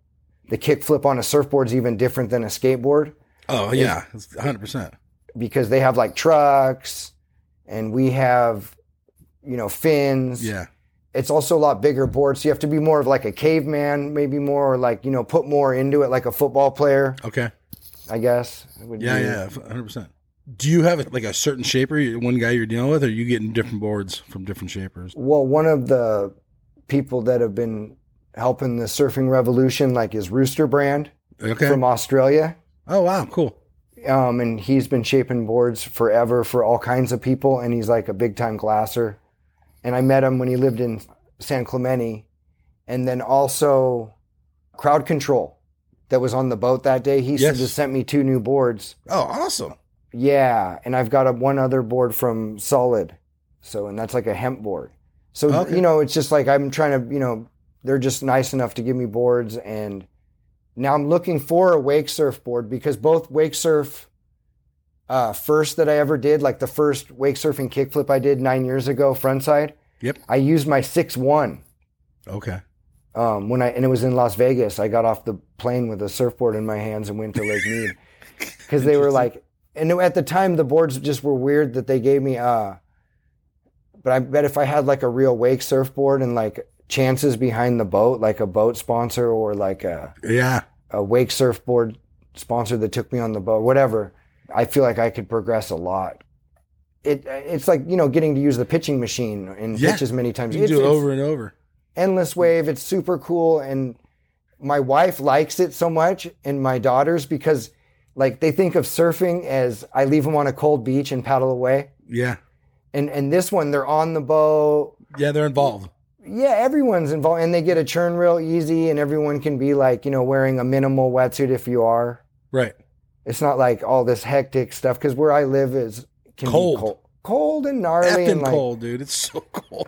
the kickflip on a surfboard is even different than a skateboard Oh yeah, it's 100. percent because they have like trucks and we have, you know, fins. Yeah, It's also a lot bigger board. So you have to be more of like a caveman, maybe more or like, you know, put more into it like a football player, okay, I guess. would yeah, be- yeah, 100. percent Do you have like a certain shaper, one guy you're dealing with, or are you getting different boards from different shapers? Well, one of the people that have been helping the surfing revolution, like is Rooster Brand Okay. from Australia. oh wow, cool. Um, and he's been shaping boards forever for all kinds of people, and he's like a big time glasser. And I met him when he lived in San Clemente, and then also Crowd Control that was on the boat that day. He Yes. just sent me two new boards. Oh, awesome. Yeah, and I've got a, one other board from Solid, so and that's like a hemp board. So Okay. you know, it's just like I'm trying to, you know, they're just nice enough to give me boards, and now I'm looking for a wake surf board because both wake surf uh, first that I ever did, like the first wake surfing kickflip I did nine years ago, frontside. Yep. I used my six one Okay. um, when I and it was in Las Vegas. I got off the plane with a surfboard in my hands and went to Lake Mead because they were like, and at the time the boards just were weird that they gave me. Uh, but I bet if I had like a real wake surfboard and like chances behind the boat, like a boat sponsor or like a, Yeah. a wake surfboard sponsor that took me on the boat, whatever, I feel like I could progress a lot. It it's like you know getting to use the pitching machine and Yeah. pitch as many times. You It's- do it over and over. endless wave it's super cool and my wife likes it so much and my daughters because like they think of surfing as i leave them on a cold beach and paddle away Yeah. and and this one they're on the boat Yeah, they're involved. Yeah everyone's involved and they get a churn real easy and everyone can be like you know wearing a minimal wetsuit if you are Right. it's not like all this hectic stuff because where i live is can Cold. be cold cold and gnarly Effing and like cold, dude. It's so cold.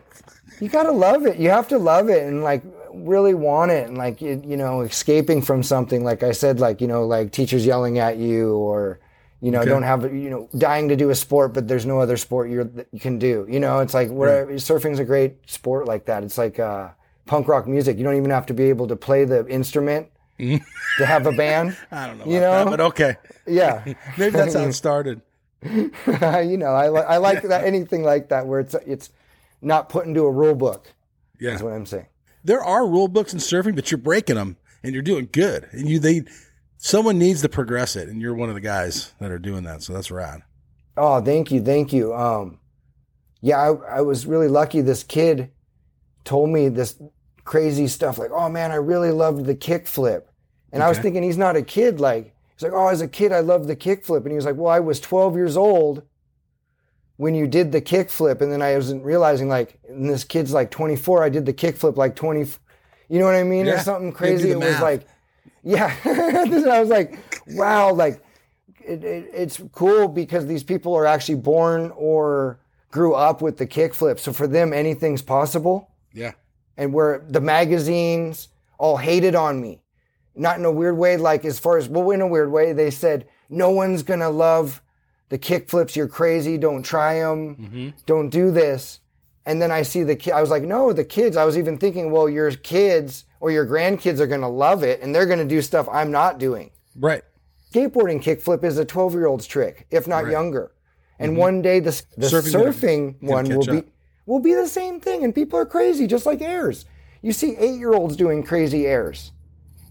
you gotta love it. You have to love it and like really want it and like you, you know escaping from something. Like I said, like you know like teachers yelling at you or you know Okay. don't have you know dying to do a sport but there's no other sport you're, that you can do. You know it's like whatever. Surfing's a great sport like that. It's like uh, punk rock music. You don't even have to be able to play the instrument to have a band. I don't know. You about that, know? but okay. Yeah. Maybe that's how it started. you know I, li- I like that anything like that where it's it's not put into a rule book. Yeah. Is what I'm saying. There are rule books in surfing, but you're breaking them and you're doing good. And you, they, someone needs to progress it. And you're one of the guys that are doing that. So that's rad. Oh, thank you, thank you. Um, yeah, I, I was really lucky. This kid told me this crazy stuff, like, "Oh man, I really loved the kickflip," and I was thinking he's not a kid. Like, he's like, "Oh, as a kid, I loved the kickflip," and he was like, "Well, I was 12 years old when you did the kickflip," and then I wasn't realizing, like, and this kid's like 24. I did the kickflip like 20. You know what I mean? Yeah. Or something crazy. It was like, yeah. I was like, wow, like it, it, it's cool because these people are actually born or grew up with the kickflip. So for them, anything's possible. Yeah. And where the magazines all hated on me, not in a weird way, like as far as, well, in a weird way, they said, no one's going to love the kickflips. You're crazy. Don't try them. Mm-hmm. Don't do this. And then I see the kid. I was like, no, the kids. I was even thinking, well, your kids or your grandkids are going to love it and they're going to do stuff I'm not doing Right. skateboarding kickflip is a 12 year old's trick, if not younger. And mm-hmm. one day the, the Surfing's surfing, gonna- gonna one will catch be will be the same thing. And people are crazy, just like airs. You see eight year olds doing crazy airs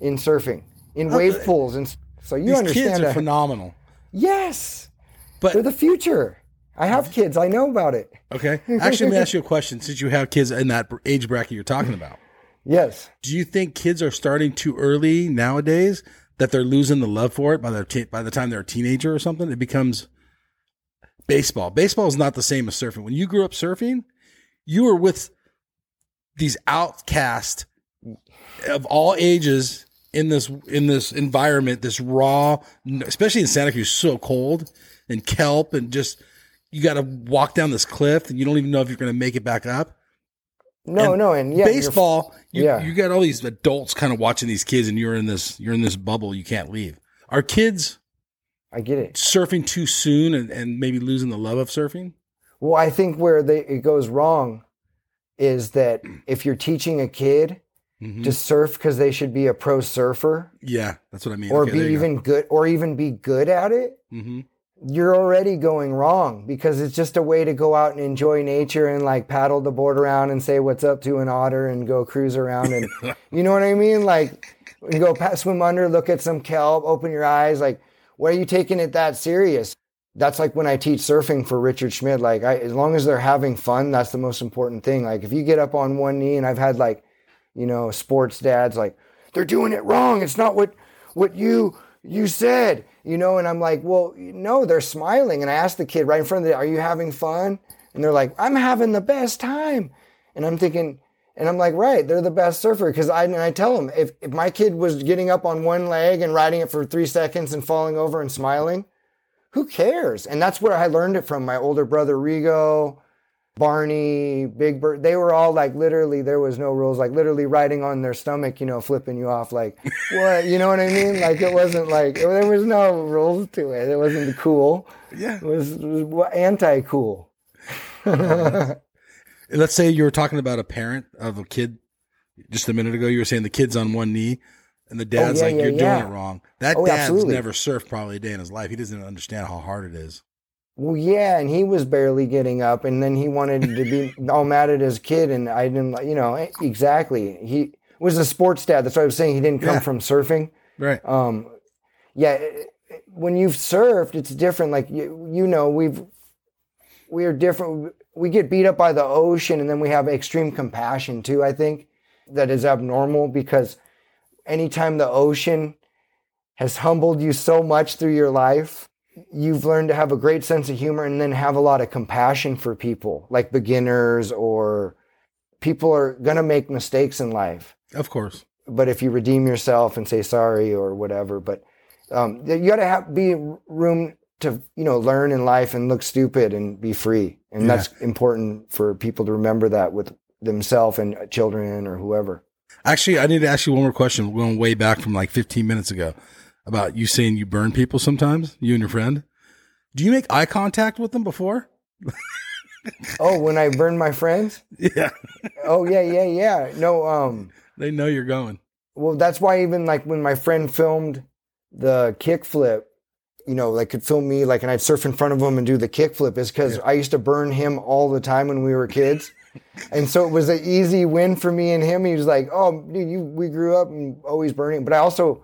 in surfing. in wave pools, and so you These understand kids are that. phenomenal. yes, But they're the future. I have mm-hmm. kids. I know about it. okay, actually, let me ask you a question. Since you have kids in that age bracket you're talking about, Yes. do you think kids are starting too early nowadays that they're losing the love for it by their te- by the time they're a teenager or something? It becomes baseball. Baseball is not the same as surfing. When you grew up surfing, you were with these outcasts of all ages in this in this environment, this raw, especially in Santa Cruz, so cold and kelp and just you got to walk down this cliff and you don't even know if you're going to make it back up. No, And no, and yeah, baseball, you, yeah. you got all these adults kind of watching these kids, and you're in this you're in this bubble you can't leave. Are kids I get it. surfing too soon and, and maybe losing the love of surfing? Well, I think where they, it goes wrong is that if you're teaching a kid Mhm. to surf because they should be a pro surfer Yeah, that's what I mean. or Okay, be you go. even good or even be good at it, Mhm. You're already going wrong because it's just a way to go out and enjoy nature and like paddle the board around and say what's up to an otter and go cruise around and you know what I mean? Like you go swim under, look at some kelp, open your eyes. Like, why are you taking it that serious? That's like when I teach surfing for Richard Schmidt. Like, I, as long as they're having fun, that's the most important thing. Like, if you get up on one knee, and I've had like, you know, sports dads like, they're doing it wrong. It's not what what you you said, you know. And I'm like, well, no, they're smiling. And I asked the kid right in front of the, are you having fun? And they're like, I'm having the best time. And I'm thinking, and I'm like, right, they're the best surfer. Cause I, and I tell them, if, if my kid was getting up on one leg and riding it for three seconds and falling over and smiling, who cares? And that's where I learned it from my older brother, Rigo, Barney, Big Bird. They were all like, literally, there was no rules, like literally riding on their stomach, you know, flipping you off. Like, what? You know what I mean? Like, it wasn't like, there was no rules to it. It wasn't cool. Yeah. It was, it was anti cool. Uh, let's say you were talking about a parent of a kid just a minute ago. You were saying the kid's on one knee and the dad's oh, yeah, like, yeah, you're yeah. doing it wrong. That Oh, dad's absolutely. never surfed probably a day in his life. He doesn't understand how hard it is. Well, yeah, and he was barely getting up, and then he wanted to be all mad at his kid, and I didn't, like- you know, eh, exactly. He was a sports dad. That's what I was saying. He didn't come Yeah. from surfing. Right. Um, yeah, it- it- when you've surfed, it's different. Like you, you know, we've we are different. We get beat up by the ocean, and then we have extreme compassion too. I think that is abnormal because anytime the ocean has humbled you so much through your life, you've learned to have a great sense of humor and then have a lot of compassion for people, like beginners or people are going to make mistakes in life. Of course. But if you redeem yourself and say sorry or whatever, but um, you got to have be room to you know learn in life and look stupid and be free, and Yeah. that's important for people to remember that with themselves and children or whoever. Actually, I need to ask you one more question. We're going way back from like 15 minutes ago about you saying you burn people sometimes, you and your friend. Do you make eye contact with them before? Oh, when I burn my friends? Yeah. Oh yeah, yeah, yeah. No, um, They know you're going. well, that's why even like when my friend filmed the kickflip, you know, like could film me like, and I'd surf in front of him and do the kickflip is because I used to burn him all the time when we were kids. and so it was an easy win for me and him. He was like, "Oh, dude, you we grew up and always burning." But I also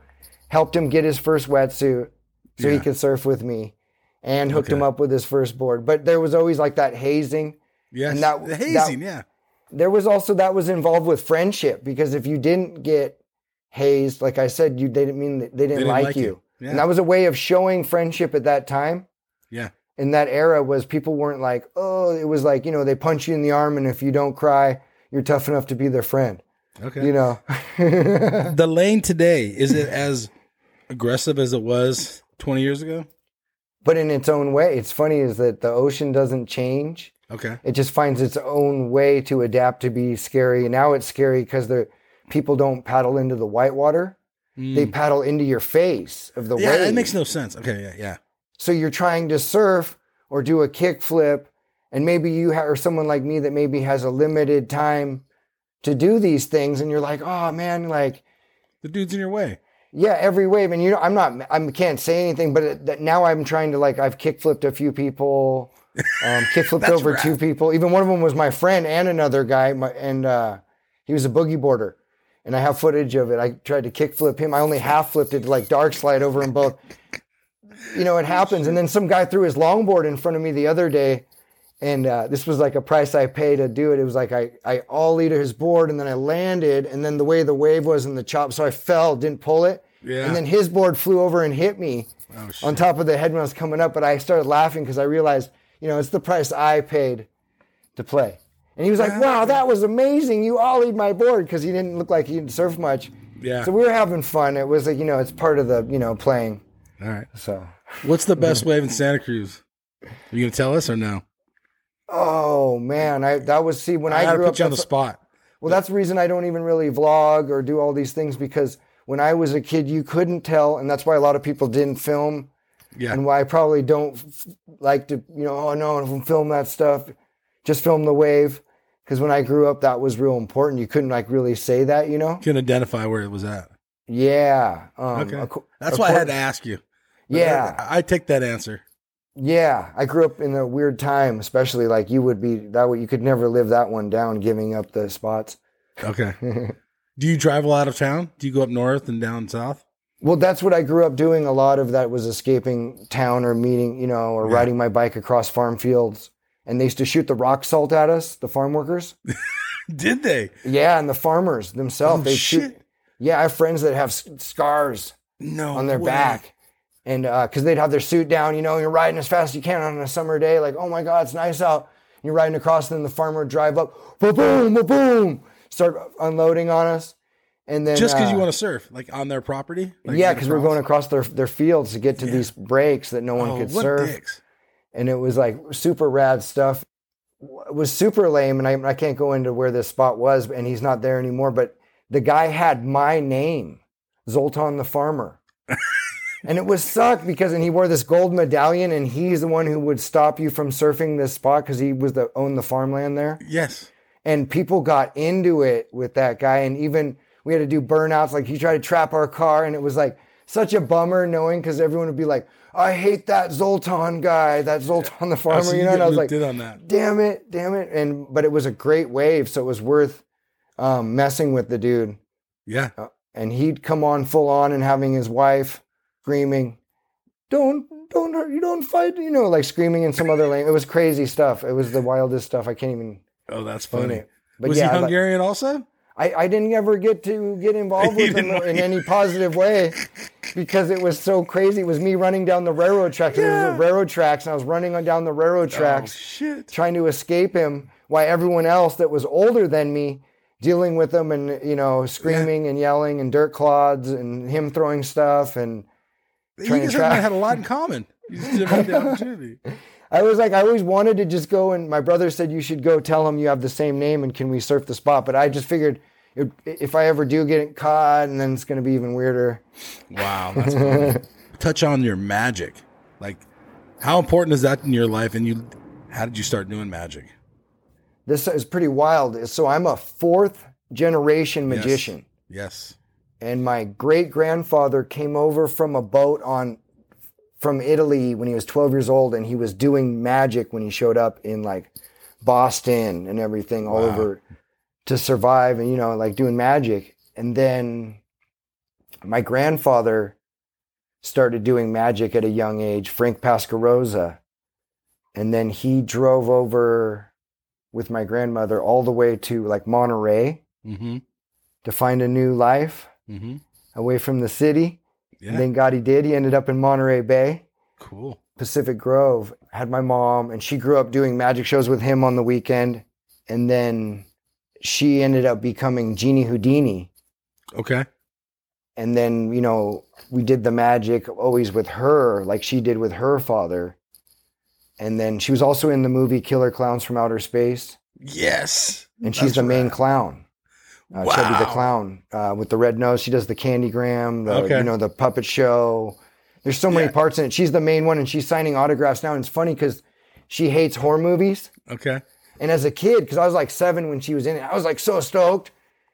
helped him get his first wetsuit so he could surf with me, and hooked Okay. him up with his first board. But there was always like that hazing. Yes. And that- the hazing, yeah. There was also that was involved with friendship because if you didn't get hazed, like I said, you they didn't mean they didn't, didn't like, like you. you. Yeah. And that was a way of showing friendship at that time. Yeah. In that era was people weren't like, oh, it was like, you know, they punch you in the arm and if you don't cry, you're tough enough to be their friend. Okay. You know. the lane today, is it as aggressive as it was 20 years ago? but in its own way. It's funny is that the ocean doesn't change. Okay. It just finds its own way to adapt to be scary. Now it's scary because the people don't paddle into the whitewater. They paddle into your face of the Mm. Yeah, wave. that makes no sense. Okay, yeah, yeah. So you're trying to surf or do a kick flip, and maybe you ha- or someone like me that maybe has a limited time to do these things, and you're like, oh man, like The dude's in your way. Yeah, every wave, and you know, I'm not, I can't say anything, but it, that now I'm trying to like, I've kick flipped a few people, um, kick flipped over rad. two people. Even one of them was my friend and another guy, my, and uh, he was a boogie boarder. and I have footage of it. I tried to kick flip him. I only half flipped it like dark slide over them both. You know, it happens. And then some guy threw his longboard in front of me the other day, and uh, this was like a price I paid to do it. It was like I I ollie to his board, and then I landed, and then the way the wave was in the chop, so I fell, didn't pull it, Yeah. and then his board flew over and hit me Oh, on top of the head when I was coming up. But I started laughing because I realized, you know, it's the price I paid to play. And he was like, "Wow, that was amazing! You ollied my board because he didn't look like he didn't surf much." Yeah. So we were having fun. It was like, you know, it's part of the, you know, playing. All right. So, What's the best wave in Santa Cruz? Are you gonna tell us or no? Oh man, I that was see when I, I, grew put up. you on the spot. Well, that's the reason I don't even really vlog or do all these things because when I was a kid, you couldn't tell, and that's why a lot of people didn't film, Yeah. and why I probably don't f- like to, you know, oh no, don't film that stuff, just film the wave. Because when I grew up, that was real important. You couldn't like really say that, you know. Can identify where it was at. Yeah. Um, Okay. acco- That's why I had to ask you. Yeah. I, I take that answer. Yeah, I grew up in a weird time, especially like you would be that way. You could never live that one down, giving up the spots. Okay. Do you travel out of town? Do you go up north and down south? Well, that's what I grew up doing. A lot of that was escaping town or meeting, you know, or Yeah. riding my bike across farm fields. And they used to shoot the rock salt at us, the farm workers. Did they? Yeah, and the farmers themselves. Oh, they shit. shoot. Yeah, I have friends that have scars No. on their way. back. And because they'd have their suit down, you know, you're riding as fast as you can on a summer day, like, oh my God, it's nice out. And you're riding across, and then the farmer would drive up, boom, boom, boom, start unloading on us. And then Just because uh, you want to surf, like on their property? Like, yeah, because we're going across their their fields to get to these breaks that no one Oh, could surf, dicks. and it was like super rad stuff. It was super lame, and I I can't go into where this spot was, and he's not there anymore. But the guy had my name, Zoltan the farmer. And it was sucked because, and he wore this gold medallion, and he's the one who would stop you from surfing this spot because he was the owned the farmland there Yes. and people got into it with that guy and even we had to do burnouts like he tried to trap our car and it was like such a bummer knowing because everyone would be like i hate that zoltan guy that zoltan the Oh, farmer so you you know and i was like on that. damn it damn it and but it was a great wave so it was worth um, messing with the dude Yeah. and he'd come on full on and having his wife screaming don't don't hurt you don't fight you know like screaming in some other language it was crazy stuff it was the wildest stuff i can't even Oh, that's funny. but Was yeah he I like- Hungarian also? I, I didn't ever get to get involved with them didn't- in any positive way because it was so crazy. It was me running down the railroad tracks. and There was Yeah. railroad tracks, and I was running on down the railroad Oh, tracks shit. trying to escape him. Why everyone else that was older than me dealing with him and you know screaming and yelling and dirt clods and him throwing stuff and To guys had a lot in common. You just didn't have the opportunity. I was like, I always wanted to just go, and my brother said you should go tell him you have the same name and can we surf the spot. But I just figured if, if I ever do get caught, and then it's going to be even weirder. Wow, that's. Touch on your magic. Like, how important is that in your life? And you, how did you start doing magic? This is pretty wild. So I'm a fourth generation Yes. magician, Yes. And my great grandfather came over from a boat on from Italy when he was 12 years old, and he was doing magic when he showed up in like Boston and everything all Wow. over to survive, and you know, like doing magic. And then my grandfather started doing magic at a young age, Frank Pascarosa. And then he drove over with my grandmother all the way to like Monterey Mm-hmm. to find a new life Mm-hmm. away from the city. Yeah. And thank God he did. He ended up in Monterey Bay, cool. Pacific Grove. I had my mom, and she grew up doing magic shows with him on the weekend. And then she ended up becoming Jeannie Houdini. Okay. And then, you know, we did the magic always with her, like she did with her father. And then she was also in the movie Killer Klowns from Outer Space. Yes. And she's the main clown. Uh, Chubby the clown uh, with the red nose. She does the candygram, the Okay. you know the puppet show. There's so many Yeah. parts in it. She's the main one, and she's signing autographs now. And it's funny because she hates horror movies. Okay. And as a kid, because I was like seven when she was in it, I was like so stoked.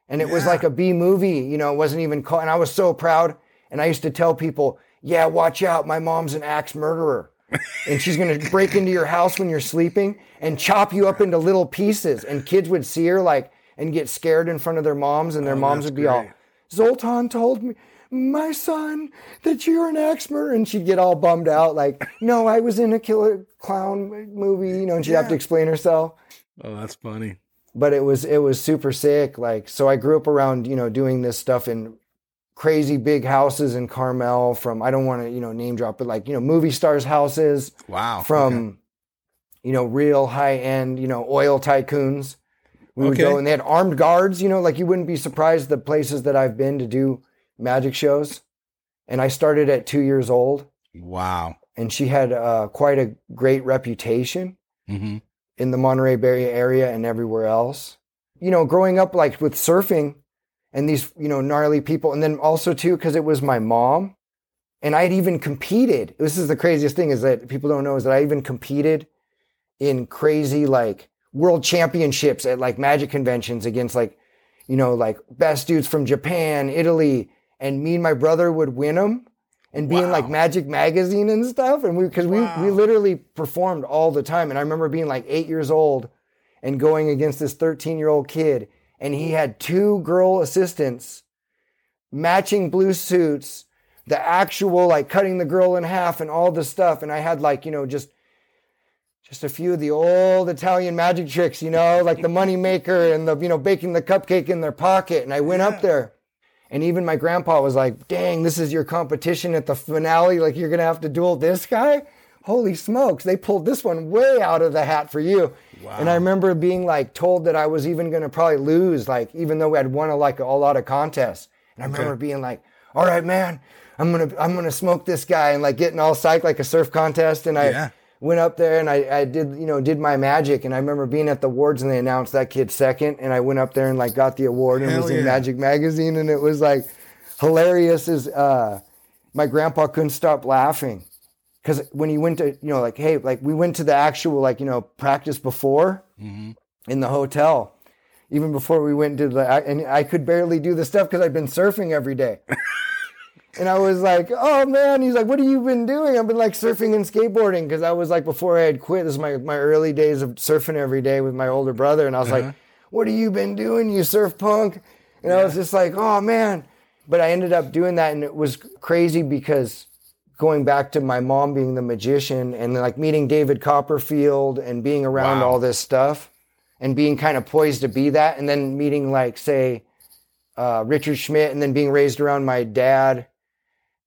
And it was like a B movie, you know, it wasn't even called. And I was so proud. And I used to tell people, yeah, watch out. My mom's an axe murderer. and she's going to break into your house when you're sleeping and chop you up into little pieces. And kids would see her like, and get scared in front of their moms, and their Oh, moms would be all. Zoltan told me, my son, that you're an ex-mer. And she'd get all bummed out, like, no, I was in a killer clown movie, you know, and she'd have to explain herself. Oh, that's funny. But it was it was super sick. Like, so I grew up around, you know, doing this stuff in crazy big houses in Carmel from I don't want to, you know, name drop, but like, you know, movie stars' houses Wow. from Okay. you know real high end you know oil tycoons we would go and they had armed guards you know like you wouldn't be surprised the places that i've been to do magic shows. And i started at two years old. Wow. and she had uh, quite a great reputation hmm in the monterey bay area and everywhere else. You know growing up like with surfing and these you know gnarly people. And then also too because it was my mom. And I had even competed. This is the craziest thing is that people don't know is that i even competed in crazy like world championships at like magic conventions against like you know like best dudes from japan italy and me and my brother would win them and be in like magic magazine and stuff. And we because we, we literally performed all the time. And i remember being like eight years old and going against this 13 year old kid. And he had two girl assistants matching blue suits the actual like cutting the girl in half and all the stuff. And i had like you know just just a few of the old italian magic tricks you know like the money maker and the you know baking the cupcake in their pocket. And i went up there. And even my grandpa was like dang this is your competition at the finale. Like you're gonna have to duel this guy? Holy smokes they pulled this one way out of the hat for you. And i remember being like told that i was even gonna probably lose like even though we had won a, like a lot of contests. And i remember being like all right man i'm gonna i'm gonna smoke this guy and like getting all psyched like a surf contest. And i Yeah. Went up there and I, I did you know did my magic. And I remember being at the awards and they announced that kid second. And I went up there and like got the award and it Hell was yeah. in Magic Magazine. And it was like hilarious as uh my grandpa couldn't stop laughing. Because when he went to you know like hey like we went to the actual like you know practice before in the hotel. Even before we went to the and I could barely do the stuff because I'd been surfing every day. And I was like, oh man, he's like, what have you been doing? I've been like surfing and skateboarding because I was like, before I had quit, this is my, my early days of surfing every day with my older brother. And I was like, what have you been doing, you surf punk? And I was just like, oh man. But I ended up doing that and it was crazy because going back to my mom being the magician and like meeting David Copperfield and being around Wow. all this stuff and being kind of poised to be that. And then meeting like, say, uh, Richard Schmidt and then being raised around my dad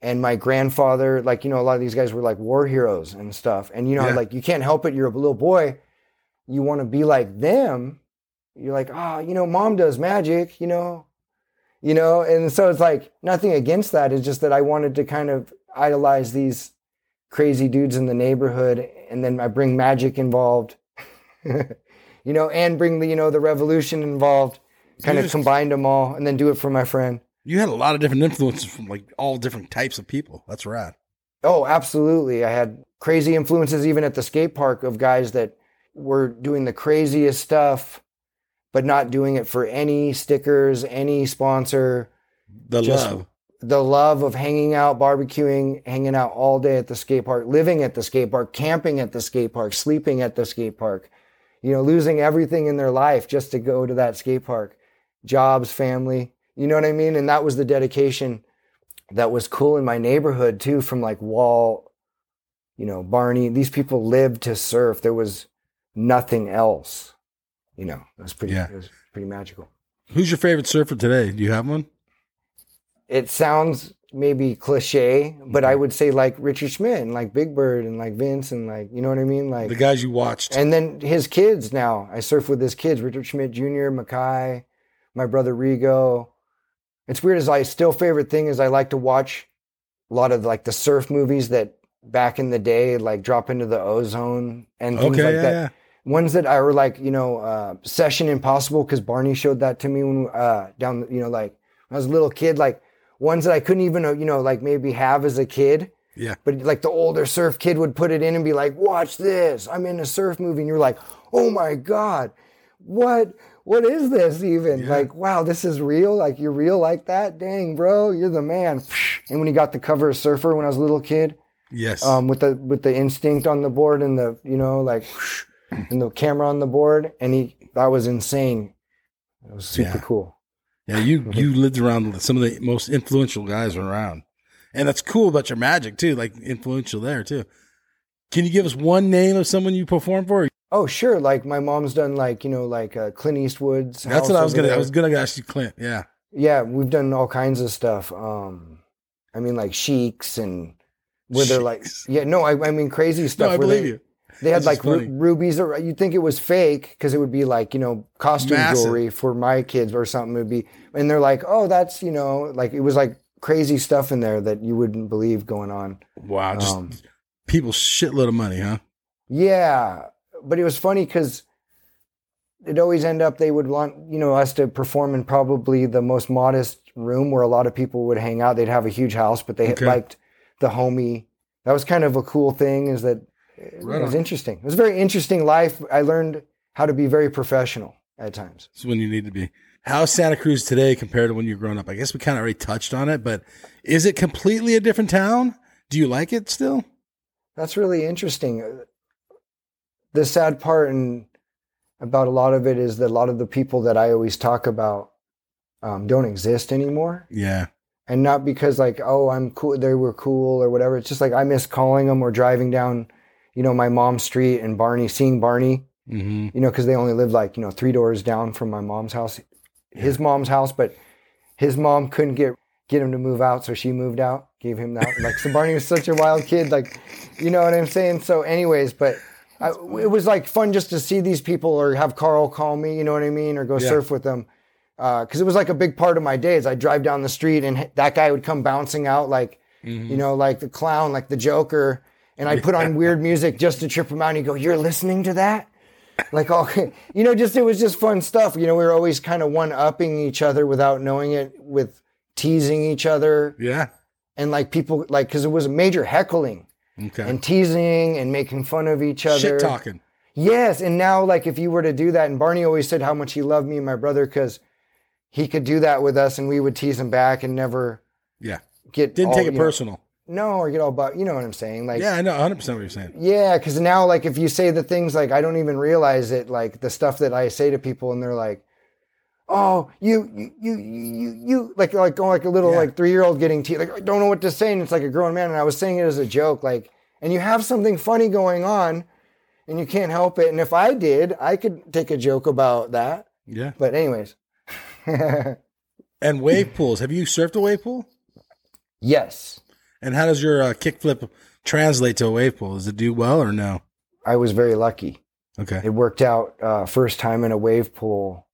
and my grandfather like you know a lot of these guys were like war heroes and stuff. And you know Yeah. like you can't help it you're a little boy you want to be like them you're like oh you know mom does magic you know? You know? And so it's like nothing against that it's just that i wanted to kind of idolize these crazy dudes in the neighborhood and then i bring magic involved you know and bring the you know the revolution involved kind of just- combined them all and then do it for my friend You had a lot of different influences from like all different types of people. That's rad. Oh, absolutely. I had crazy influences even at the skate park of guys that were doing the craziest stuff, but not doing it for any stickers, any sponsor. The Just- love. The love of hanging out, barbecuing, hanging out all day at the skate park, living at the skate park, camping at the skate park, sleeping at the skate park, you know, losing everything in their life just to go to that skate park. Jobs, family, you know what I mean? And that was the dedication that was cool in my neighborhood too, from like Wall, you know, Barney. These people lived to surf. There was nothing else. You know, it was pretty, Yeah. it was pretty magical. Who's your favorite surfer today? Do you have one? It sounds maybe cliche, but I would say like Richard Schmidt and like Big Bird and like Vince and like, you know what I mean? Like, The guys you watched. and then his kids now. I surf with his kids, Richard Schmidt Jr., Mackay, my brother Rigo. It's weird as I still favorite thing is I like to watch a lot of like the surf movies that back in the day like drop into the ozone and things okay, like yeah, that. yeah. Ones that I were like, you know, uh, Session Impossible because Barney showed that to me when uh, down, you know, like when I was a little kid, like ones that I couldn't even, uh, you know, like maybe have as a kid. Yeah. But like the older surf kid would put it in and be like, "Watch this! I'm in a surf movie," and you're like, "Oh my god, what? What is this even? Yeah. Like, wow, this is real. Like you're real like that? Dang, bro, you're the man." And when he got the cover of Surfer when I was a little kid, Yes. um, with the with the instinct on the board and the you know like and the camera on the board, and he that was insane. It was super Yeah. cool. Yeah, you you lived around some of the most influential guys around, and that's cool about your magic too. Like influential there too. Can you give us one name of someone you performed for? Oh, sure. Like my mom's done like, you know, like uh, Clint Eastwood's. That's what I was gonna. I was gonna ask you, Clint. Yeah, Yeah, we've done all kinds of stuff. Um, I mean, like sheiks and where they're like, yeah, no, I, I mean crazy stuff. no, I where believe they, you. They had That's like ru- rubies, or you'd think it was fake because it would be like you know costume Massive. jewelry for my kids or something. Would be, and they're like, oh, that's you know, like it was like crazy stuff in there that you wouldn't believe going on. Wow, just Um, people shitload of money, huh? Yeah, but it was funny because it always end up they would want you know us to perform in probably the most modest room where a lot of people would hang out. They'd have a huge house, but they Okay. liked the homey. That was kind of a cool thing. Is that it was on. interesting. It was a very interesting life. I learned how to be very professional at times. It's when you need to be. How's Santa Cruz today compared to when you were growing up? I guess we kind of already touched on it, but is it completely a different town? Do you like it still? That's really interesting. The sad part and about a lot of it is that a lot of the people that I always talk about um, don't exist anymore. Yeah. and not because like oh i'm cool they were cool or whatever. It's just like i miss calling them or driving down you know my mom's street and barney seeing barney hmm you know because they only lived like you know three doors down from my mom's house his mom's house but his mom couldn't get get him to move out so she moved out gave him that. Like so barney was such a wild kid like you know what i'm saying? So anyways but I, it was like fun just to see these people or have carl call me you know what i mean or go Yeah. surf with them because it was like a big part of my days. I'd drive down the street and that guy would come bouncing out like, Mm-hmm. you know, like the clown, like the Joker. And I'd put on weird music just to trip him out. And he'd go, You're listening to that? Like, all, you know, just, it was just fun stuff. You know, we were always kind of one upping each other without knowing it, with teasing each other. Yeah. And like people, like, because it was a major heckling Okay. and teasing and making fun of each other. Shit talking. Yes, and now like if you were to do that, and Barney always said how much he loved me and my brother because he could do that with us, and we would tease him back and never Yeah. get Didn't all, take it you know- personal. no, or get all but you know what I'm saying? Like Yeah, I know 100% what you're saying. yeah, because now like if you say the things like I don't even realize it, like the stuff that I say to people, and they're like. Oh, you, you, you, you, you, like, like, going like a little, Yeah. like, three year old getting tea, like, I don't know what to say. And it's like a grown man. And I was saying it as a joke, like, and you have something funny going on and you can't help it. And if I did, I could take a joke about that. Yeah. But anyways, And wave pools. Have you surfed a wave pool? yes, And how does your uh, kickflip translate to a wave pool? Does it do well or no? I was very lucky. Okay. It worked out. Uh, first time in a wave pool,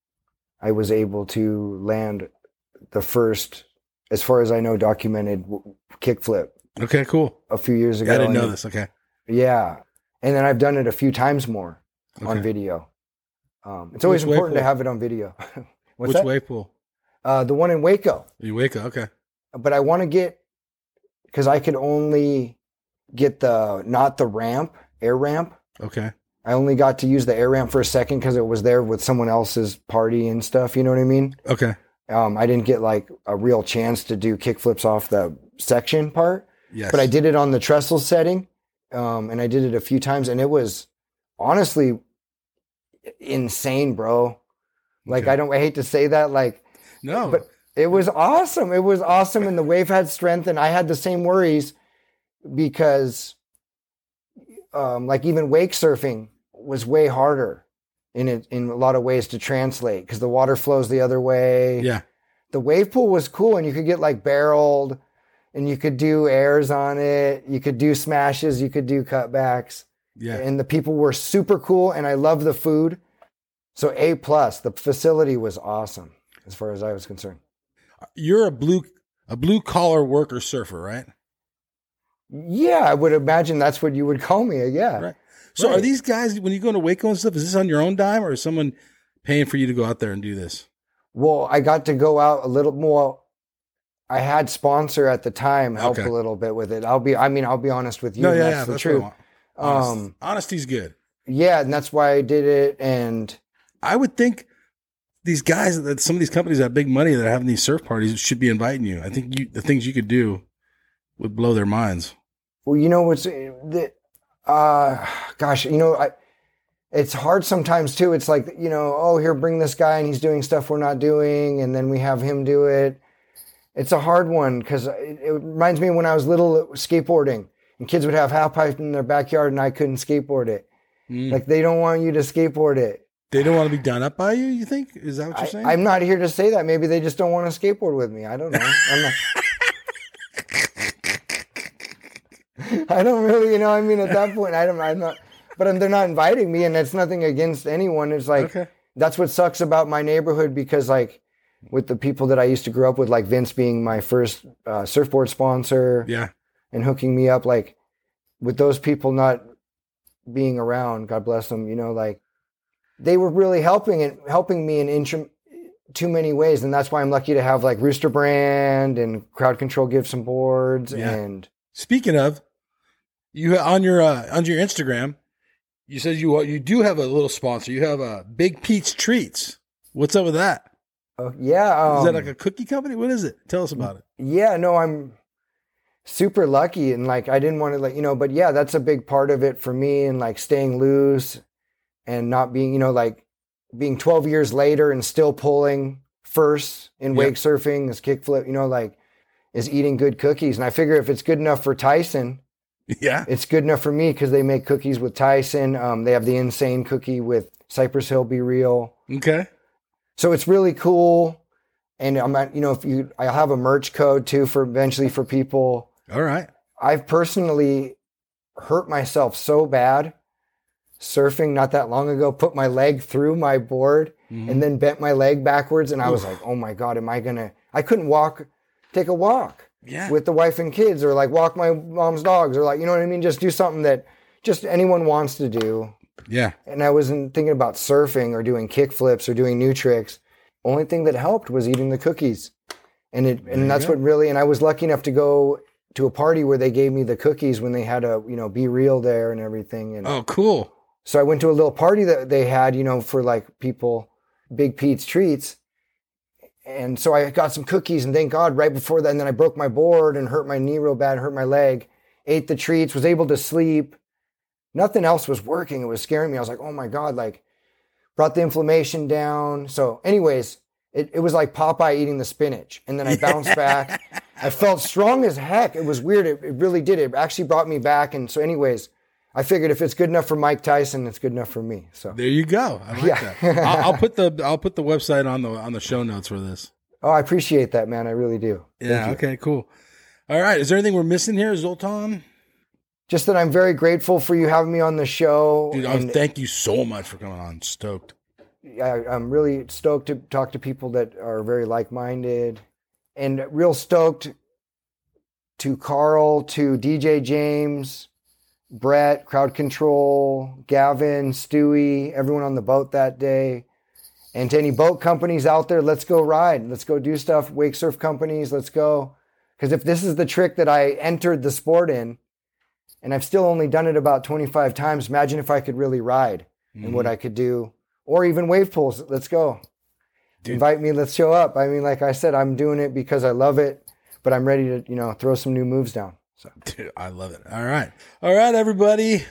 I was able to land the first, as far as I know, documented kickflip Okay, cool. a few years ago. I didn't know this. Okay. Yeah, and then I've done it a few times more on video. Um, it's always Which important to have it on video. What's Which that? wave pool? Uh, the one in Waco. You wake up. Okay. but I want to get because I could only get the not the ramp air ramp. Okay. I only got to use the air ramp for a second because it was there with someone else's party and stuff. You know what I mean? Okay. Um, I didn't get like a real chance to do kickflips off the section part, Yes. but I did it on the trestle setting, um, and I did it a few times, and it was honestly insane, bro. Like Okay. I don't, I hate to say that, like No. but it was awesome. It was awesome, and the wave had strength, and I had the same worries because, um, like even wake surfing was way harder in it in a lot of ways to translate because the water flows the other way. yeah. The wave pool was cool, and you could get like barreled, and you could do airs on it. You could do smashes. You could do cutbacks Yeah. and the people were super cool and I love the food. So A plus, the facility was awesome as far as I was concerned. You're a blue a blue collar worker surfer, right? Yeah, I would imagine that's what you would call me. Yeah. Right. So are these guys when you go to Waco and stuff? Is this on your own dime or is someone paying for you to go out there and do this? Well, I got to go out a little more. I had sponsor at the time help Okay. a little bit with it. I'll be, I mean, I'll be honest with you. no, yeah, that's yeah, the that's truth. Honest- Um, honesty's good. yeah, and that's why I did it. And I would think these guys that some of these companies that have big money that are having these surf parties should be inviting you. I think you the things you could do would blow their minds. Well, you know what's the uh gosh, you know, I it's hard sometimes too. It's like, you know, oh, here, bring this guy and he's doing stuff we're not doing. And then we have him do it. It's a hard one because it, it reminds me when I was little skateboarding and kids would have half pipe in their backyard and I couldn't skateboard it. Mm. Like they don't want you to skateboard it. They don't want to be done up by you. You think is that what you're saying? I, I'm not here to say that. Maybe they just don't want to skateboard with me. I don't know. I'm not. I don't really, you know. I mean, at that point, I don't. I'm not. But they're not inviting me, and it's nothing against anyone. It's like Okay. that's what sucks about my neighborhood because, like, with the people that I used to grow up with, like Vince being my first uh, surfboard sponsor yeah. and hooking me up, like, with those people not being around, God bless them, you know, like they were really helping and helping me in intro, too many ways, and that's why I'm lucky to have like Rooster Brand and Crowd Control give some boards Yeah. and Speaking of, you on your uh, on your Instagram, you said you you do have a little sponsor. You have a Big Pete's Treats. What's up with that? uh, yeah, Is that um, like a cookie company? What is it? Tell us about it. Yeah, no, I'm super lucky and like I didn't want to like, you know, but yeah, that's a big part of it for me and like staying loose and not being, you know, like being 12 years later and still pulling first in Yep. wake surfing is kickflip, you know, like is eating good cookies. And I figure if it's good enough for Tyson, Yeah. it's good enough for me because they make cookies with Tyson. Um, they have the insane cookie with Cypress Hill B-Real. Okay. So it's really cool. And I'm at, you know, if you, I'll have a merch code too for eventually for people. All right. I've personally hurt myself so bad surfing not that long ago, put my leg through my board Mhm. and then bent my leg backwards. And I was like, oh my God, am I going to, I couldn't walk, take a walk Yeah. with the wife and kids or like walk my mom's dogs or like, you know what I mean? Just do something that just anyone wants to do. yeah. And I wasn't thinking about surfing or doing kick flips or doing new tricks. Only thing that helped was eating the cookies. And it and that's go. what really and I was lucky enough to go to a party where they gave me the cookies when they had a, you know, B-Real there and everything. And Oh, cool. so I went to a little party that they had, you know, for like people, Big Pete's treats. And so I got some cookies, and thank God, right before that, and then I broke my board and hurt my knee real bad, hurt my leg. Ate the treats, was able to sleep. Nothing else was working. It was scaring me. I was like, oh my God, like, brought the inflammation down. So, anyways, it, it was like Popeye eating the spinach. And then I bounced back. I felt strong as heck. It was weird. It, it really did. It actually brought me back. And so, anyways, I figured if it's good enough for Mike Tyson, it's good enough for me. So, There you go. I like Yeah. that. I'll, I'll put the I'll put the website on the on the show notes for this. oh, I appreciate that, man. I really do. Yeah. Okay. Cool. All right. Is there anything we're missing here, Zoltan? Just that I'm very grateful for you having me on the show. Dude, oh, and thank you so much for coming on. Stoked. I, I'm really stoked to talk to people that are very like minded and real stoked to Carl, to DJ James, Brett, Crowd Control, Gavin, Stewie, everyone on the boat that day. And to any boat companies out there, let's go ride. Let's go do stuff. Wake surf companies, let's go. Because if this is the trick that I entered the sport in, and I've still only done it about 25 times, imagine if I could really ride and what mm-hmm. I could do. Or even wave pools. Let's go. Dude. Invite me, let's show up. I mean, like I said, I'm doing it because I love it, but I'm ready to, you know, throw some new moves down. So Dude, I love it. All right. All right, everybody.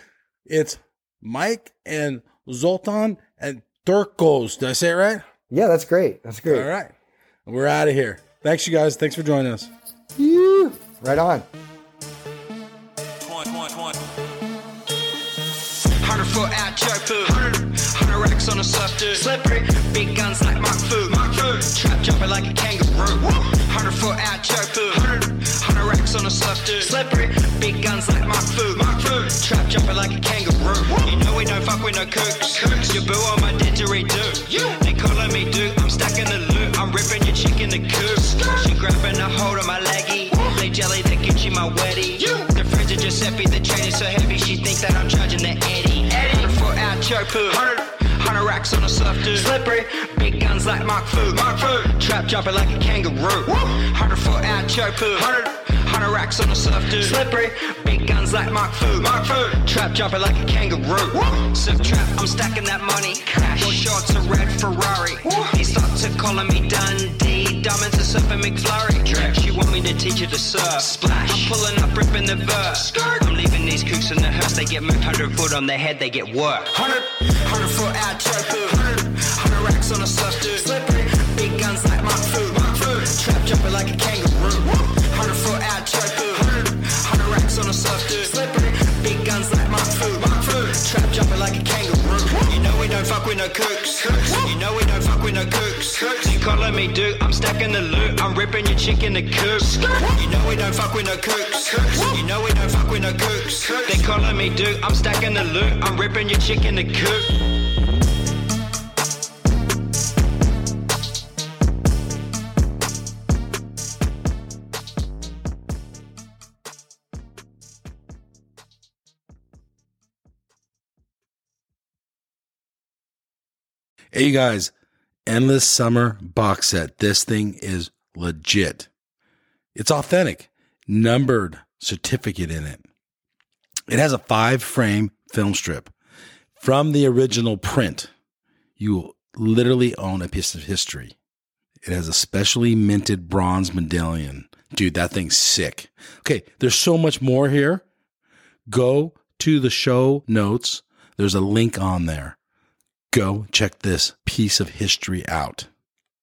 It's Mike and Zoltan and Turkos. Did I say it right? yeah, that's great. That's great. All right. We're out of here. Thanks, you guys. Thanks for joining us. Phew. Right on. Hundred foot out joke food. Hundred racks on a surf dude. Slippery. Big guns like Mark Foo. Mark Foo. Trap jumping like a kangaroo. Hundred foot out joke food. Hundred racks on a surf dude. Slippery. Big guns like Mark Foo. Mark Foo. Trap jumping like a kangaroo. You know we don't fuck with no kooks. Kooks. You boo on my didgeridoo. They calling me dude. I'm stacking the loot. I'm ripping your chick in the coop. She grabbing a hold of my leggy. They jelly that Gucci my weddy. The fridge of Giuseppe, the chain is so heavy she think that I'm charging the Eddie. Eddie. Foot out choke poo. Hundred, hundred racks on a surf dude. Slippery. Big guns like Mark Foo. Mark Foo. Trap jumping like a kangaroo. Hundred foot out choke. Hundred, Hundred racks on a surf, dude. Slippery. Big guns like Mark Foo. Mark Foo. Trap jumping like a kangaroo. Surf trap, I'm stacking that money. Cash. Your shorts a red Ferrari. They start to calling me Dundee. Diamonds are surfing McFlurry. Drip. She want me to teach her to surf. Splash. I'm pulling up, ripping the verse. I'm leaving these kooks in the hearse. They get moved. Hundred foot on their head, they get work. Hundred, hundred foot out, choke. Hundred, hundred racks on a surf, dude. Slippery. Big guns like Mark Foo. Mark Foo. Trap jumping like a kangaroo. Hundred dude. Slippery. Big guns like. Mark Foo. Trap jumping like a kangaroo. You know we don't fuck with no kooks. You know we don't fuck with no kooks. You calling me dude? I'm stacking the loot. I'm ripping your chick in the coop. You know we don't fuck with no kooks. You know we don't fuck with no kooks. They calling me dude. I'm stacking the loot. I'm ripping your chick in the coop. Hey, guys, Endless Summer box set. This thing is legit. It's authentic, numbered certificate in it. It has a five frame film strip from the original print. You literally own a piece of history. It has a specially minted bronze medallion. Dude, that thing's sick. Okay, there's so much more here. Go to the show notes. There's a link on there go check this piece of history out.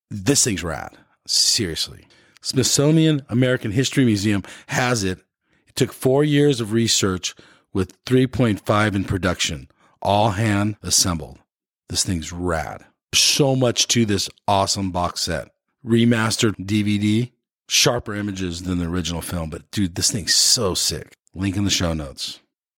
This thing's rad. Seriously. Smithsonian American History Museum has it. It took four years of research with 3.5 in production, all hand assembled. This thing's rad. So much to this awesome box set. Remastered DVD, sharper images than the original film, but dude, this thing's so sick. Link in the show notes.